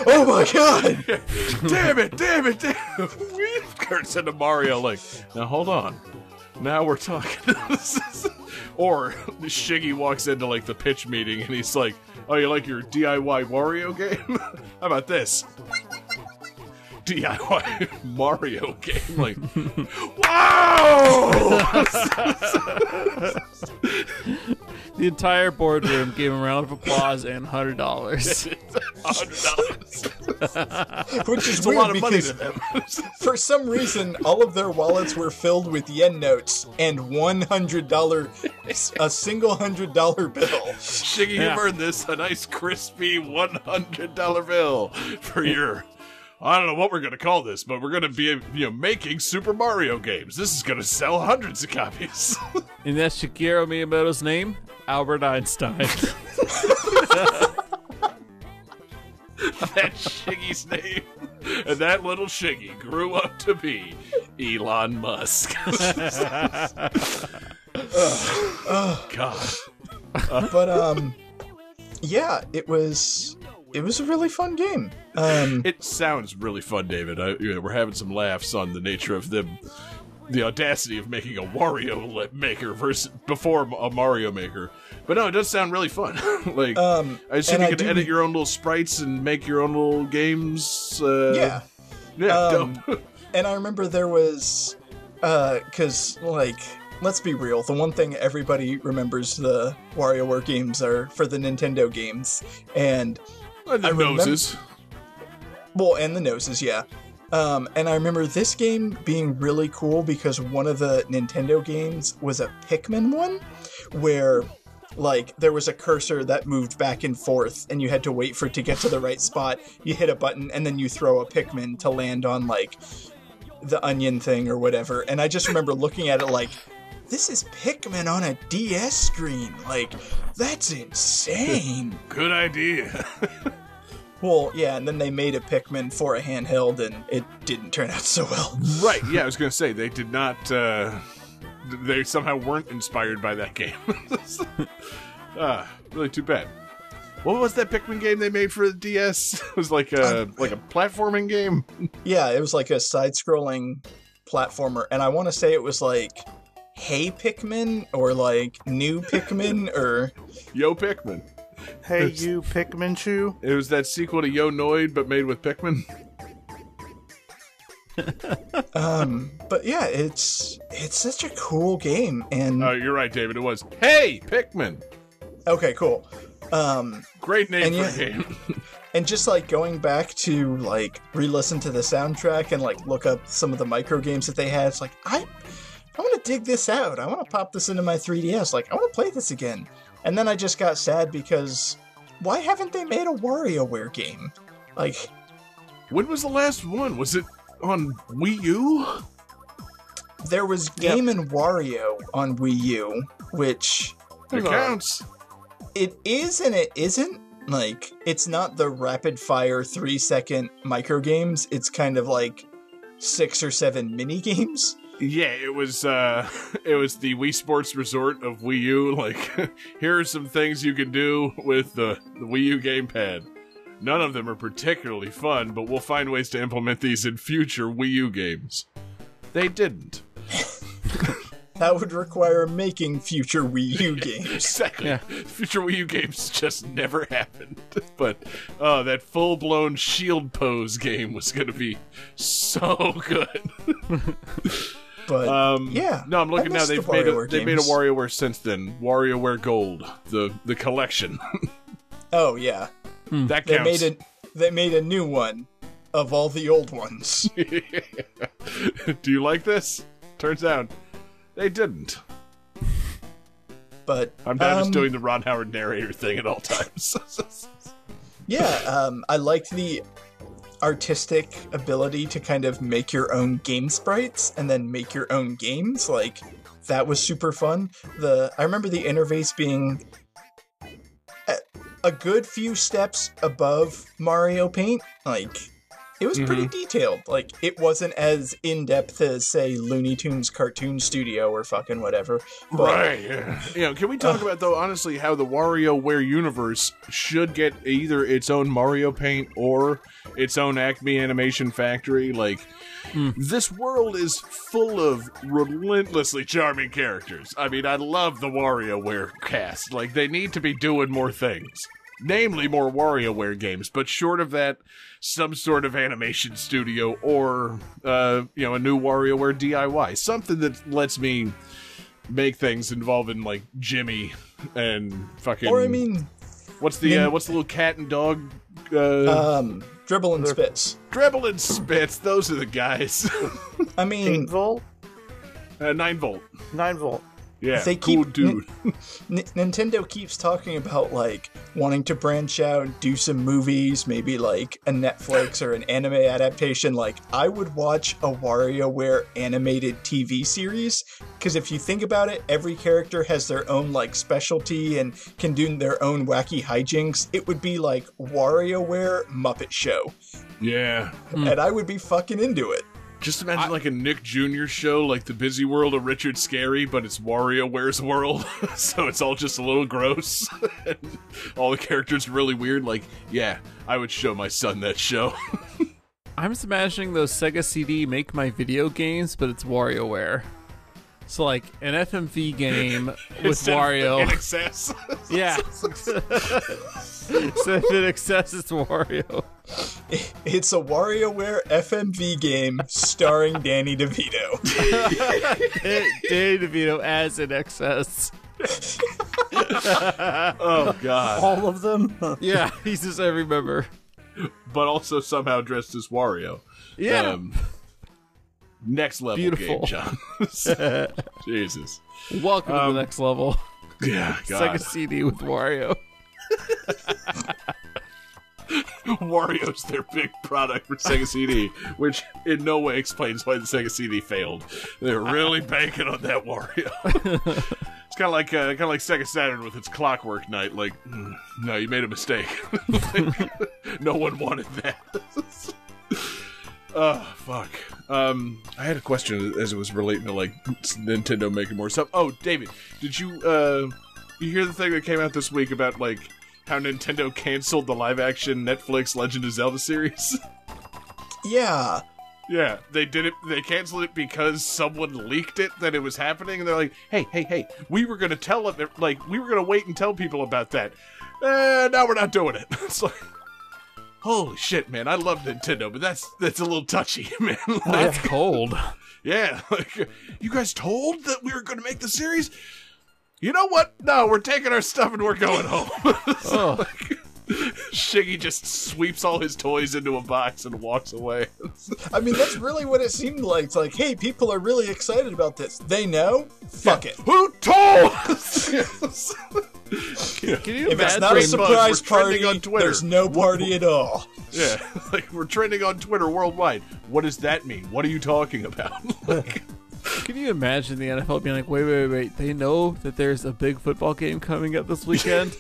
oh my god! damn it, damn it, damn it. Kurt said to Mario, like, now hold on. Now we're talking. or Shiggy walks into like the pitch meeting and he's like, Oh, you like your DIY Wario game? How about this? DIY Mario game. Like, wow! The entire boardroom gave him a round of applause and hundred dollars. $100. Which is It's a weird lot of money because to them. for some reason all of their wallets were filled with yen notes and one hundred dollar, a single hundred dollar bill. Shiggy, Yeah. you've earned this a nice crispy $100 bill for your. I don't know what we're gonna call this, but we're gonna be you know making Super Mario games. This is gonna sell hundreds of copies. and that's Shigeru Miyamoto's name, Albert Einstein. That's Shiggy's name, and that little Shiggy grew up to be Elon Musk. oh, God, But um, yeah, it was it was a really fun game. Um, it sounds really fun, David. I, you know, we're having some laughs on the nature of them. The audacity of making a Wario maker versus before a Mario maker, but no, it does sound really fun. like, um, I assume you can edit your own little sprites and make your own little games. Uh, yeah. yeah, Um, and I remember there was, uh, cause like, let's be real, the one thing everybody remembers the WarioWare games are for the Nintendo games, and And the I noses. well, and the noses, yeah. Um, and I remember this game being really cool because one of the Nintendo games was a Pikmin one, where like there was a cursor that moved back and forth, and you had to wait for it to get to the right spot. You hit a button, and then you throw a Pikmin to land on like the onion thing or whatever. And I just remember looking at it like, this is Pikmin on a DS screen. Like, that's insane. Good idea. well, yeah, and then they made a Pikmin for a handheld, and it didn't turn out so well. right. Yeah, I was gonna say they did not. Uh, they somehow weren't inspired by that game. ah, really too bad. What was that Pikmin game they made for the DS? It was like a like a platforming game. Yeah, it was like a side-scrolling platformer, and I want to say it was like Hey Pikmin or like New Pikmin or Yo Pikmin. Hey, you Pikmin Chew. It was that sequel to Yo Noid, but made with Pikmin. um. But yeah, it's it's such a cool game, and Oh, you're right, David. It was Hey Pikmin. okay, cool. Um, Great name And for yeah- a game. and just like going back to like re-listen to the soundtrack and like look up some of the micro games that they had. It's like I, I want to dig this out. I want to pop this into my 3ds. Like I want to play this again. And then I just got sad because why haven't they made a WarioWare game? Like when was the last one? Was it on Wii U? there was Game and Wario on Wii U, which It counts. it is and it isn't. Like it's not the rapid fire three second micro games. It's kind of like six or seven mini games. Yeah, it was uh it was the Wii Sports Resort of Wii U. Like, here are some things you can do with the, the Wii U gamepad. None of them are particularly fun, but we'll find ways to implement these in future Wii U games. They didn't. That would require making future Wii U games. Exactly. Yeah. Future Wii U games just never happened. But uh, that full blown shield pose game was going to be so good. But Um, Yeah, No, I'm looking now. They've made a, WarioWare they've made a. WarioWare since then. WarioWare Gold, the the collection. oh yeah, that they counts. made a they made a new one of all the old ones. Do you like this? Turns out they didn't. But I'm now um, just doing the Ron Howard narrator thing at all times. Yeah, um, I liked the artistic ability to kind of make your own game sprites and then make your own games. Like that was super fun. The I remember the interface being a, a good few steps above Mario Paint. Like It was pretty Mm-hmm. detailed. Like it wasn't as in depth as say Looney Tunes Cartoon Studio or fucking whatever. But Right. Yeah. You know, can we talk about though honestly how the WarioWare universe should get either its own Mario Paint or its own Acme Animation Factory? Like this world is full of relentlessly charming characters. I mean, I love the WarioWare cast. Like they need to be doing more things. Namely, more WarioWare games, but short of that, some sort of animation studio or, uh, you know, a new WarioWare DIY. Something that lets me make things involving like Jimmy and fucking. Or I mean, what's the uh, what's the little cat and dog? Uh, um, dribble and Spitz. Dribble and Spitz. Those are the guys. I mean, 8 volt? uh, Nine volt. 9 volt. Yeah, They cool keep- dude. N- Nintendo keeps talking about like wanting to branch out, do some movies, maybe like a Netflix or an anime adaptation. Like, I would watch a WarioWare animated TV series because if you think about it, every character has their own like specialty and can do their own wacky hijinks. It would be like WarioWare Muppet Show, yeah. Hmm. and I would be fucking into it. Just imagine like a Nick Jr. show, like the Busy World of Richard Scarry, but it's WarioWare's world, so it's all just a little gross. all the characters really weird. Like, yeah, I would show my son that show. I'm just imagining those Sega CD make my video games, but it's WarioWare. So like an FMV game with Wario. INXS. yeah. so if it accesses Wario. It's a WarioWare FMV game starring Danny DeVito. Danny DeVito as INXS. oh God! All of them? Yeah, he's just every member. But also somehow dressed as Wario. Yeah. Um, next level Beautiful. Jesus. Welcome to um, the next level. Yeah, God. Sega CD with Wario. Wario's their big product for Sega CD, which in no way explains why the Sega CD failed. They're really banking on that Wario. it's kind of like uh, kind of like Sega Saturn with its Clockwork Knight. Like, mm, no, you made a mistake. No one wanted that. Oh fuck. Um, I had a question as it was relating to like Nintendo making more stuff. Oh, David, did you uh, you hear the thing that came out this week about like how Nintendo canceled the live-action Netflix Legend of Zelda series? Yeah. yeah, they did it. They canceled it because someone leaked it that it was happening, and they're like, "Hey, hey, hey, we were gonna tell them. Like, we were gonna wait and tell people about that. Uh, now we're not doing it." It's like. Holy shit, man! I love Nintendo, but that's that's a little touchy, man. Oh, like, That's cold. yeah, like you guys told that we were going to make the series. You know what? No, we're taking our stuff and we're going home. Oh, Shiggy just sweeps all his toys into a box and walks away. I mean, that's really what it seemed like. It's like, hey, people are really excited about this. They know? Fuck it. Who told? us? can you If it's not a surprise party, on Twitter. there's no party at all. yeah, like we're trending on Twitter worldwide. What does that mean? What are you talking about? Like, Can you imagine the NFL being like, wait, wait, wait, they know that there's a big football game coming up this weekend?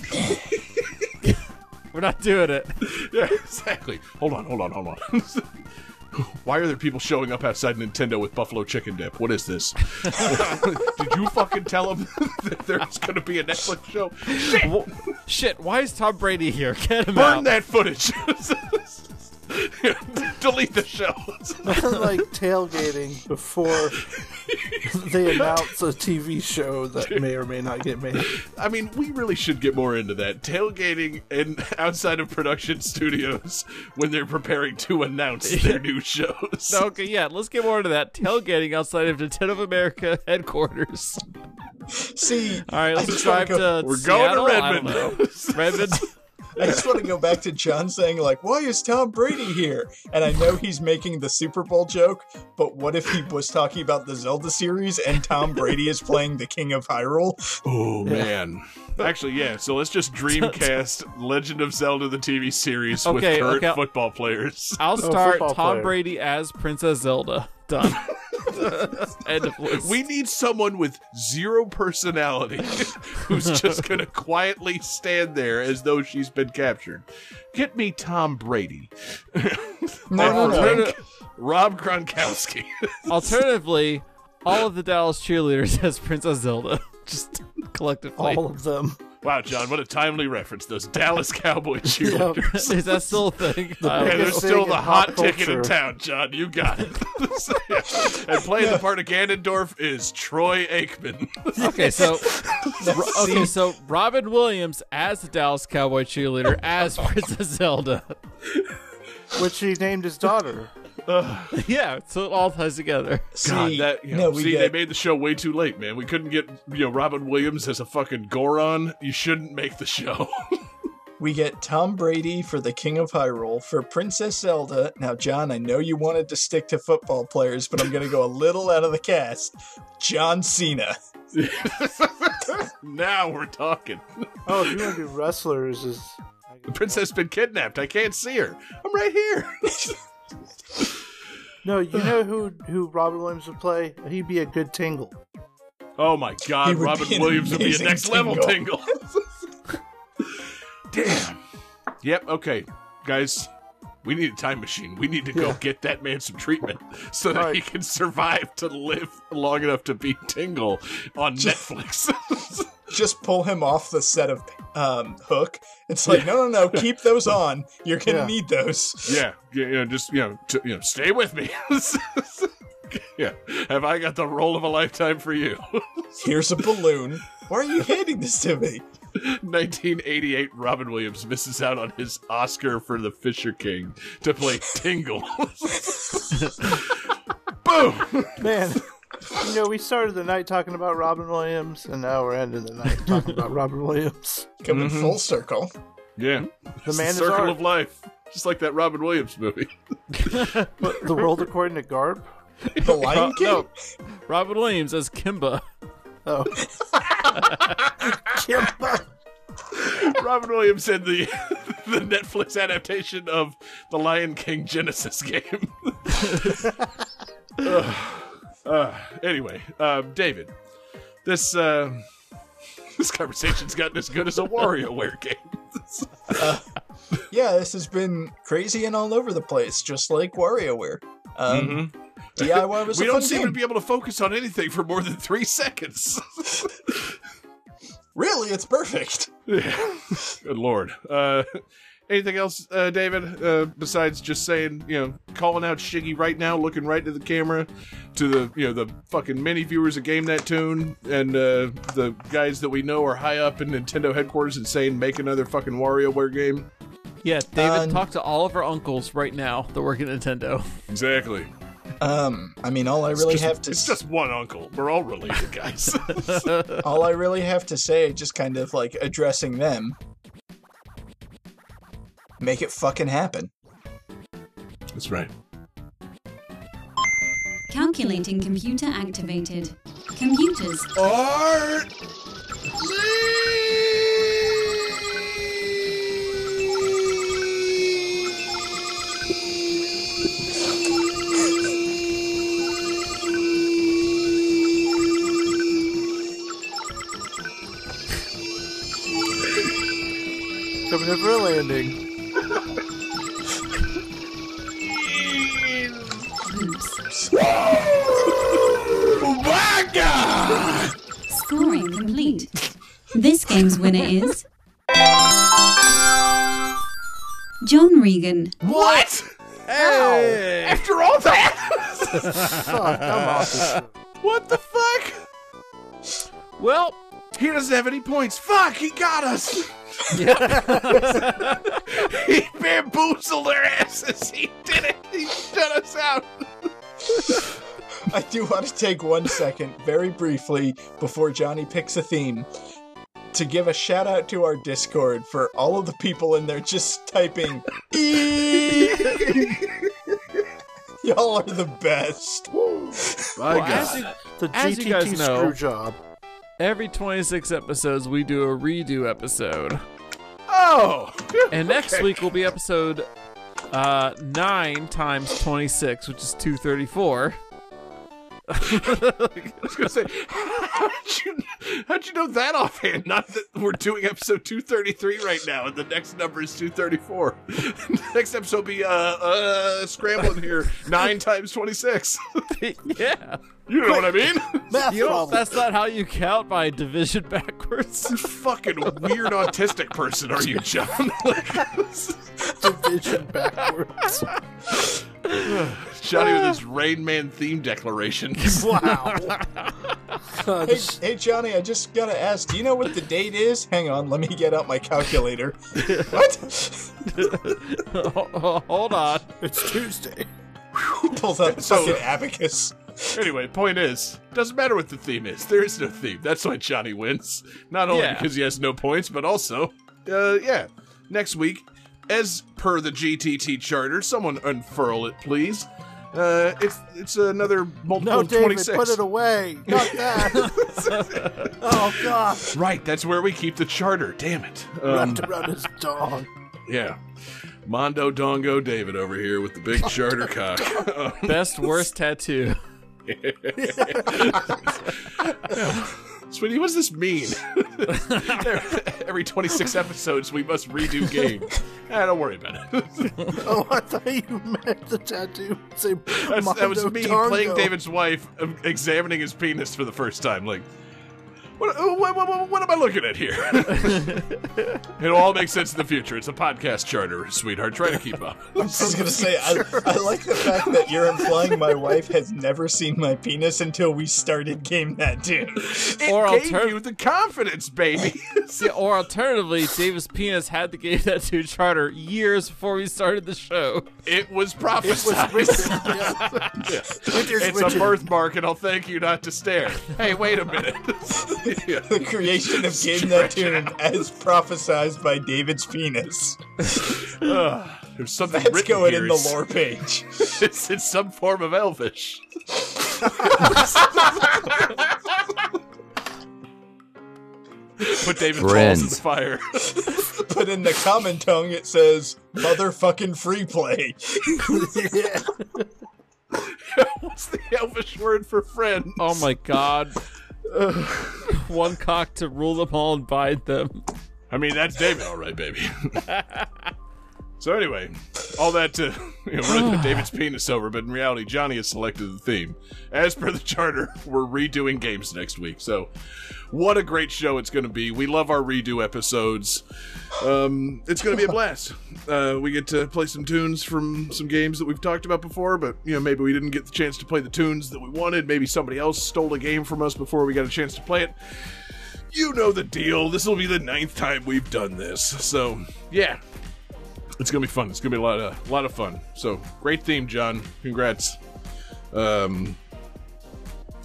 We're not doing it. yeah, exactly. Hold on, hold on, hold on. Why are there people showing up outside Nintendo with buffalo chicken dip? What is this? Did you fucking tell them that there's going to be a Netflix show? Wh- Shit, why is Tom Brady here? Get him Burn out. that footage. Delete the show. like tailgating before they announce a TV show that may or may not get made. I mean, we really should get more into that. Tailgating and outside of production studios when they're preparing to announce their new shows. Okay, yeah, let's get more into that. Tailgating outside of Nintendo of America headquarters. See, All right, let's drive go- to We're going Seattle? to I don't Redmond. Redmond. I just want to go back to John saying, like, why is Tom Brady here? And I know he's making the Super Bowl joke, but what if he was talking about the Zelda series and Tom Brady is playing the King of Hyrule? Oh man. Actually, yeah. So let's just Dreamcast Legend of Zelda the TV series with Okay, current okay. football players. I'll start football Tom player. Brady as Princess Zelda. Done. End of list. We need someone with zero personality who's just going to quietly stand there as though she's been captured. Get me Tom Brady. No, no, no. Drink Rob Gronkowski. Alternatively, all of the Dallas cheerleaders as Princess Zelda, just collectively. All of them. Wow, John, what a timely reference. Those Dallas Cowboy cheerleaders. Is that still a thing? Yeah, Uh, they're still the hot pop ticket in town, John. You got it. and playing the part of Ganondorf is Troy Aikman. okay, so okay, so Robin Williams as the Dallas Cowboy cheerleader as Princess Zelda. Which he named his daughter. yeah, so it all ties together. See, God, that you know, no, we see, get they made the show way too late, man. We couldn't get you know Robin Williams as a fucking Goron. You shouldn't make the show. we get Tom Brady for the King of Hyrule for Princess Zelda. Now, John, I know you wanted to stick to football players, but I'm going to go a little out of the cast. John Cena. now we're talking. Oh, if you want to do wrestlers, is The princess been kidnapped. I can't see her. I'm right here. No. You know who who Robin Williams would play? He'd be a good Tingle. Oh my He God, would Robin be an Williams would be a amazing next level Tingle. tingle. Damn. Yep. Okay, guys. We need a time machine. We need to go Yeah. get that man some treatment so that Right. he can survive to live long enough to be Tingle on Netflix. Just pull him off the set of um, Hook. It's like, no, no, no, keep those on. You're going to Yeah. need those. yeah, yeah, you know, just you know, to, you know, stay with me. yeah, have I got the role of a lifetime for you? Here's a balloon. Why are you handing this to me? 1988, Robin Williams misses out on his Oscar for The Fisher King to play Tingle. Boom! Man, you know, we started the night talking about Robin Williams, and now we're ending the night talking about Robin Williams. Coming mm-hmm. full circle. Yeah, The man is circle art. of life, just like that Robin Williams movie. The world according to Garp. The Lion uh, King? No, Robin Williams as Kimba. Oh, Kimba. Robin Williams in the the Netflix adaptation of the Lion King Genesis game. Uh, anyway, um, David, this uh, this conversation's gotten as good as a WarioWare game. Yeah, this has been crazy and all over the place, just like WarioWare. Um, DIY was we don't seem game. to be able to focus on anything for more than three seconds. Really, it's perfect. Yeah. Good lord. Uh, anything else, uh, David? Uh, besides just saying, you know, calling out Shiggy right now, looking right to the camera, to the you know the fucking many viewers of Game That Tune, and uh, the guys that we know are high up in Nintendo headquarters and saying make another fucking WarioWare game. Yeah, David, Um, talk to all of our uncles right now that work at Nintendo. Exactly. Um, I mean, all I really Just- have to it's just one uncle. We're all related, guys. all I really have to say, just kind of like addressing them. Make it fucking happen. That's right. Calculating computer activated. Computers. Art. Coming in for a landing. Oops. My God! Scoring complete. This game's winner is. John Regan. What? Hey! After all that? Oh, come off what the fuck? Well, He doesn't have any points. Fuck, he got us. he bamboozled our asses. He did it. He shut us out. I do want to take one second, very briefly, before Johnny picks a theme, to give a shout out to our Discord for all of the people in there just typing. "E." Y'all are the best. My well, as you, The As you GTT guys know- screw job. every 26 episodes, we do a redo episode. Oh. And next week will be episode uh, 9 times 26, which is 234. I was gonna say, how'd you, how'd you know that offhand? Not that we're doing episode 233 right now, and the next number is 234. next episode will be uh uh scrambling here nine times 26. yeah. you know what I mean? Math You know, problem. that's not how you count by division backwards. You Fucking weird autistic person are you, John? division backwards. Johnny with his Rain Man theme declaration. Wow. Uh, Hey, hey, Johnny, I just gotta ask, do you know what the date is? Hang on, let me get out my calculator. what? Hold on. it's Tuesday. Pulls out the So- fucking abacus. Anyway, point is, doesn't matter what the theme is. There is no theme. That's why Johnny wins. Not only Yeah. because he has no points, but also, uh, yeah. Next week, as per the GTT charter, someone unfurl it, please. Uh, it's it's another multiple No, of David, 26. put it away. Not that. oh, God. Right, that's where we keep the charter. Damn it. Um, Wrapped around his dog. yeah. Mondo Dongo David over here with the big charter cock. Best worst tattoo. Sweetie, what does this mean? Every 26 episodes, we must redo game. Ah, don't worry about it. Oh, I thought you meant the tattoo. Say, that was me Dongo. playing David's wife, um, examining his penis for the first time. Like, what, uh, what, what, what am I looking at here? It'll all make sense in the future. It's a podcast charter, sweetheart. Try to keep up. I was gonna say, I, I like the fact that you're implying my wife has never seen my penis until we started Game That Tune. It Or gave alter- you the confidence, baby. Yeah, or alternatively, Davis Penis had the game tattoo charter years before we started the show. it was It was written. Yeah. Winter's It's a birthmark, and I'll thank you not to stare. Hey, wait a minute. Yeah. The creation of Game That Tune as prophesized by David's penis. There's something That's written going here. in the lore page. It's, it's some form of elvish. Put David balls in the fire. But in the common tongue, it says motherfucking free play. Yeah. What's the elvish word for friend? Oh my god. One cock to rule them all and bind them. I mean, that's David, all right, baby. so anyway, all that to you know, really put David's penis over, but in reality, Johnny has selected the theme. As per the charter, we're redoing games next week. So, what a great show it's going to be. We love our redo episodes. Um, it's going to be a blast. Uh, we get to play some tunes from some games that we've talked about before, but you know maybe we didn't get the chance to play the tunes that we wanted. Maybe somebody else stole a game from us before we got a chance to play it. You know the deal. This will be the ninth time we've done this. So, yeah. It's gonna be fun. It's gonna be a lot of a lot of fun. So great theme, John. Congrats. Um,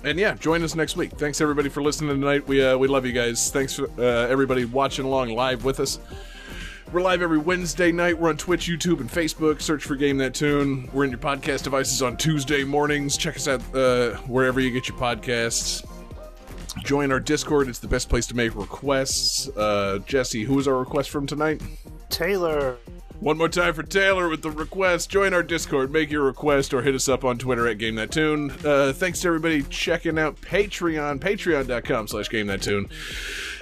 and yeah, join us next week. Thanks everybody for listening tonight. We uh, we love you guys. Thanks for uh, everybody watching along live with us. We're live every Wednesday night. We're on Twitch, YouTube, and Facebook. Search for Game That Tune. We're in your podcast devices on Tuesday mornings. Check us out uh, wherever you get your podcasts. Join our Discord. It's the best place to make requests. Uh, Jesse, who was our request from tonight? Taylor. One more time for Taylor with the request. Join our Discord, make your request, or hit us up on Twitter at Game That Tune. Uh, thanks to everybody checking out Patreon, patreon.com slash Game That Tune.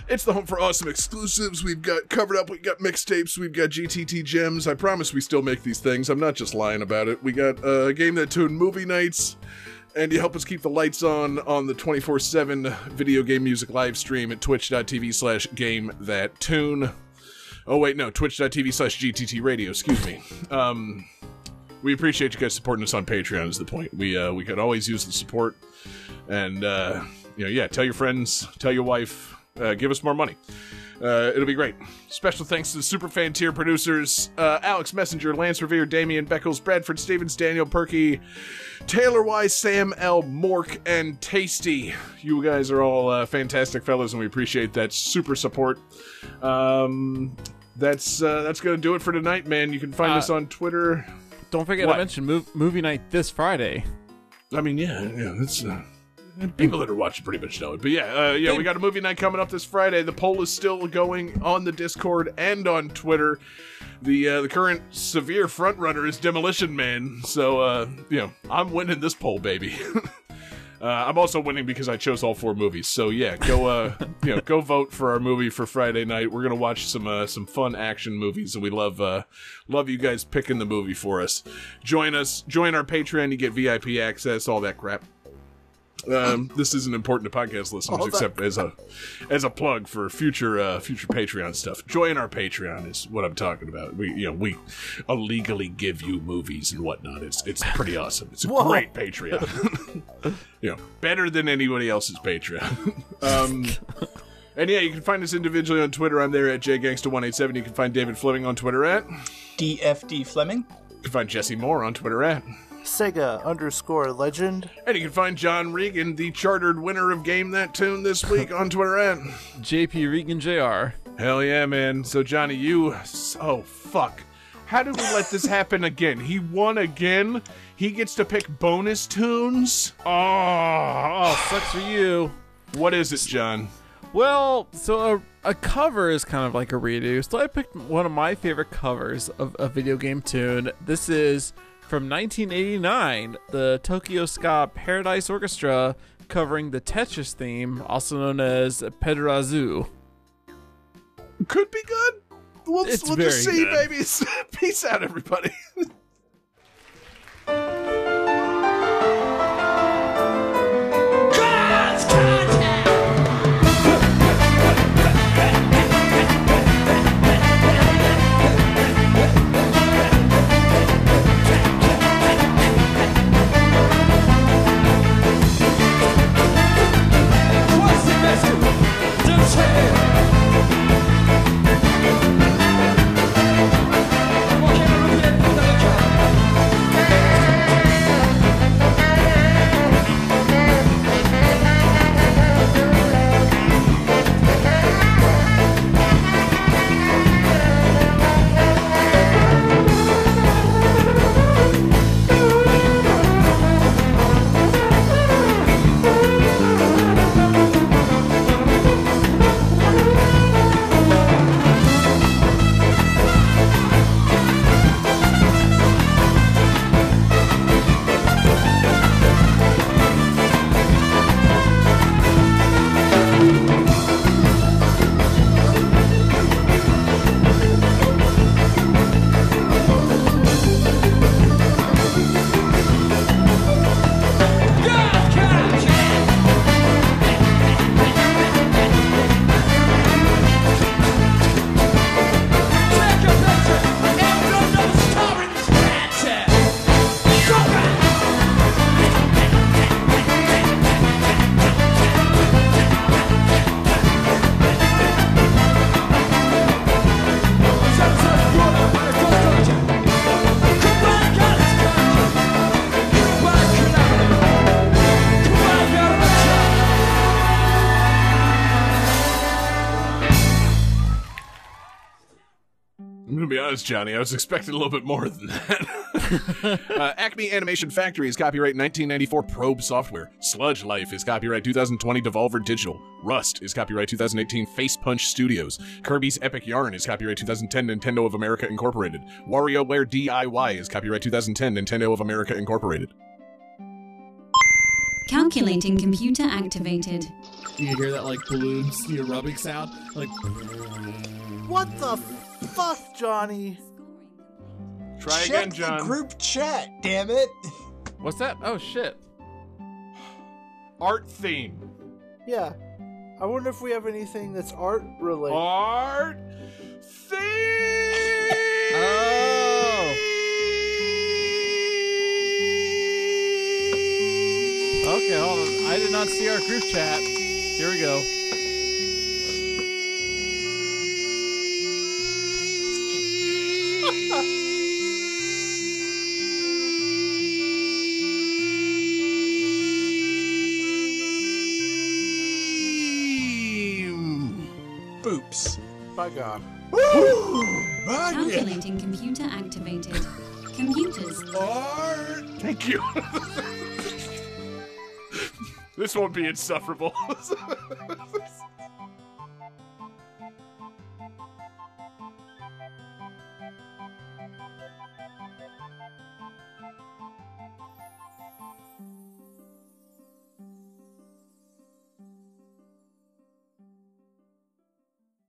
It's the home for awesome exclusives. We've got covered up, we've got mixtapes, we've got GTT gems. I promise we still make these things. I'm not just lying about it. We got uh, Game That Tune movie nights. And you help us keep the lights on on the 24 7 video game music live stream at twitch.tv slash game that tune. Oh, wait, no, twitch.tv slash GTT radio, excuse me. Um, we appreciate you guys supporting us on Patreon, is the point. We, uh, we could always use the support. And, uh, you know, yeah, tell your friends, tell your wife, uh, give us more money. Uh, it'll be great. Special thanks to the super fan tier producers uh, Alex Messenger, Lance Revere, Damian Beckles, Bradford Stevens, Daniel Perky, Taylor Wise, Sam L. Mork, and Tasty. You guys are all uh, fantastic fellows, and we appreciate that super support. Um, that's uh, that's gonna do it for tonight, man. You can find Uh, us on Twitter. Don't forget What? to mention mov- movie night this Friday. I mean, yeah, yeah, that's. Uh, people that are watching pretty much know it, but yeah, uh, yeah, we got a movie night coming up this Friday. The poll is still going on the Discord and on Twitter. The uh, the current severe front runner is Demolition Man, so uh, you know I'm winning this poll, baby. Uh, I'm also winning because I chose all four movies. So yeah, go uh, you know, go vote for our movie for Friday night. We're gonna watch some uh, some fun action movies, and we love uh, love you guys picking the movie for us. Join us, join our Patreon. You get VIP access, all that crap. Um, this isn't important to podcast listeners, except as a as a plug for future uh, future Patreon stuff. Join our Patreon is what I'm talking about. We you know we illegally give you movies and whatnot. It's it's pretty awesome. It's a Whoa. great Patreon. you know, better than anybody else's Patreon. um, and yeah, you can find us individually on Twitter. I'm there at jgangsta187. You can find David Fleming on Twitter at. DFD Fleming. You can find Jesse Moore on Twitter at. Sega underscore legend. And you can find John Regan, the chartered winner of Game That Tune this week on Twitter at. JP Regan Jr. Hell yeah, man. So, Johnny, you. Oh, fuck. How did we let this happen again? He won again? He gets to pick bonus tunes? Oh, oh, sucks for you. What is it, John? Well, so a, a cover is kind of like a redo. So I picked one of my favorite covers of a video game tune. This is from 1989, the Tokyo Ska Paradise Orchestra covering the Tetris theme, also known as Pederazu. Could be good. We'll, It's we'll just see, good. babies. Peace out, everybody. honest, Johnny. I was expecting a little bit more than that. uh, Acme Animation Factory is copyright 1994 Probe Software. Sludge Life is copyright 2020 Devolver Digital. Rust is copyright 2018 Facepunch Studios. Kirby's Epic Yarn is copyright 2010 Nintendo of America Incorporated. WarioWare DIY is copyright 2010 Nintendo of America Incorporated. Calculating computer activated. Do you hear that like balloons, you know, rubbing sound. Like, What the fuck, Johnny? Try Check again, John. the group chat, damn it. What's that? Oh shit. Art theme. Yeah. I wonder if we have anything that's art related. Art theme. Oh. Okay, hold on. I did not see our group chat. Here we go. By God. Woo! Calculating computer activated. Computers. Art. Thank you. this won't be insufferable.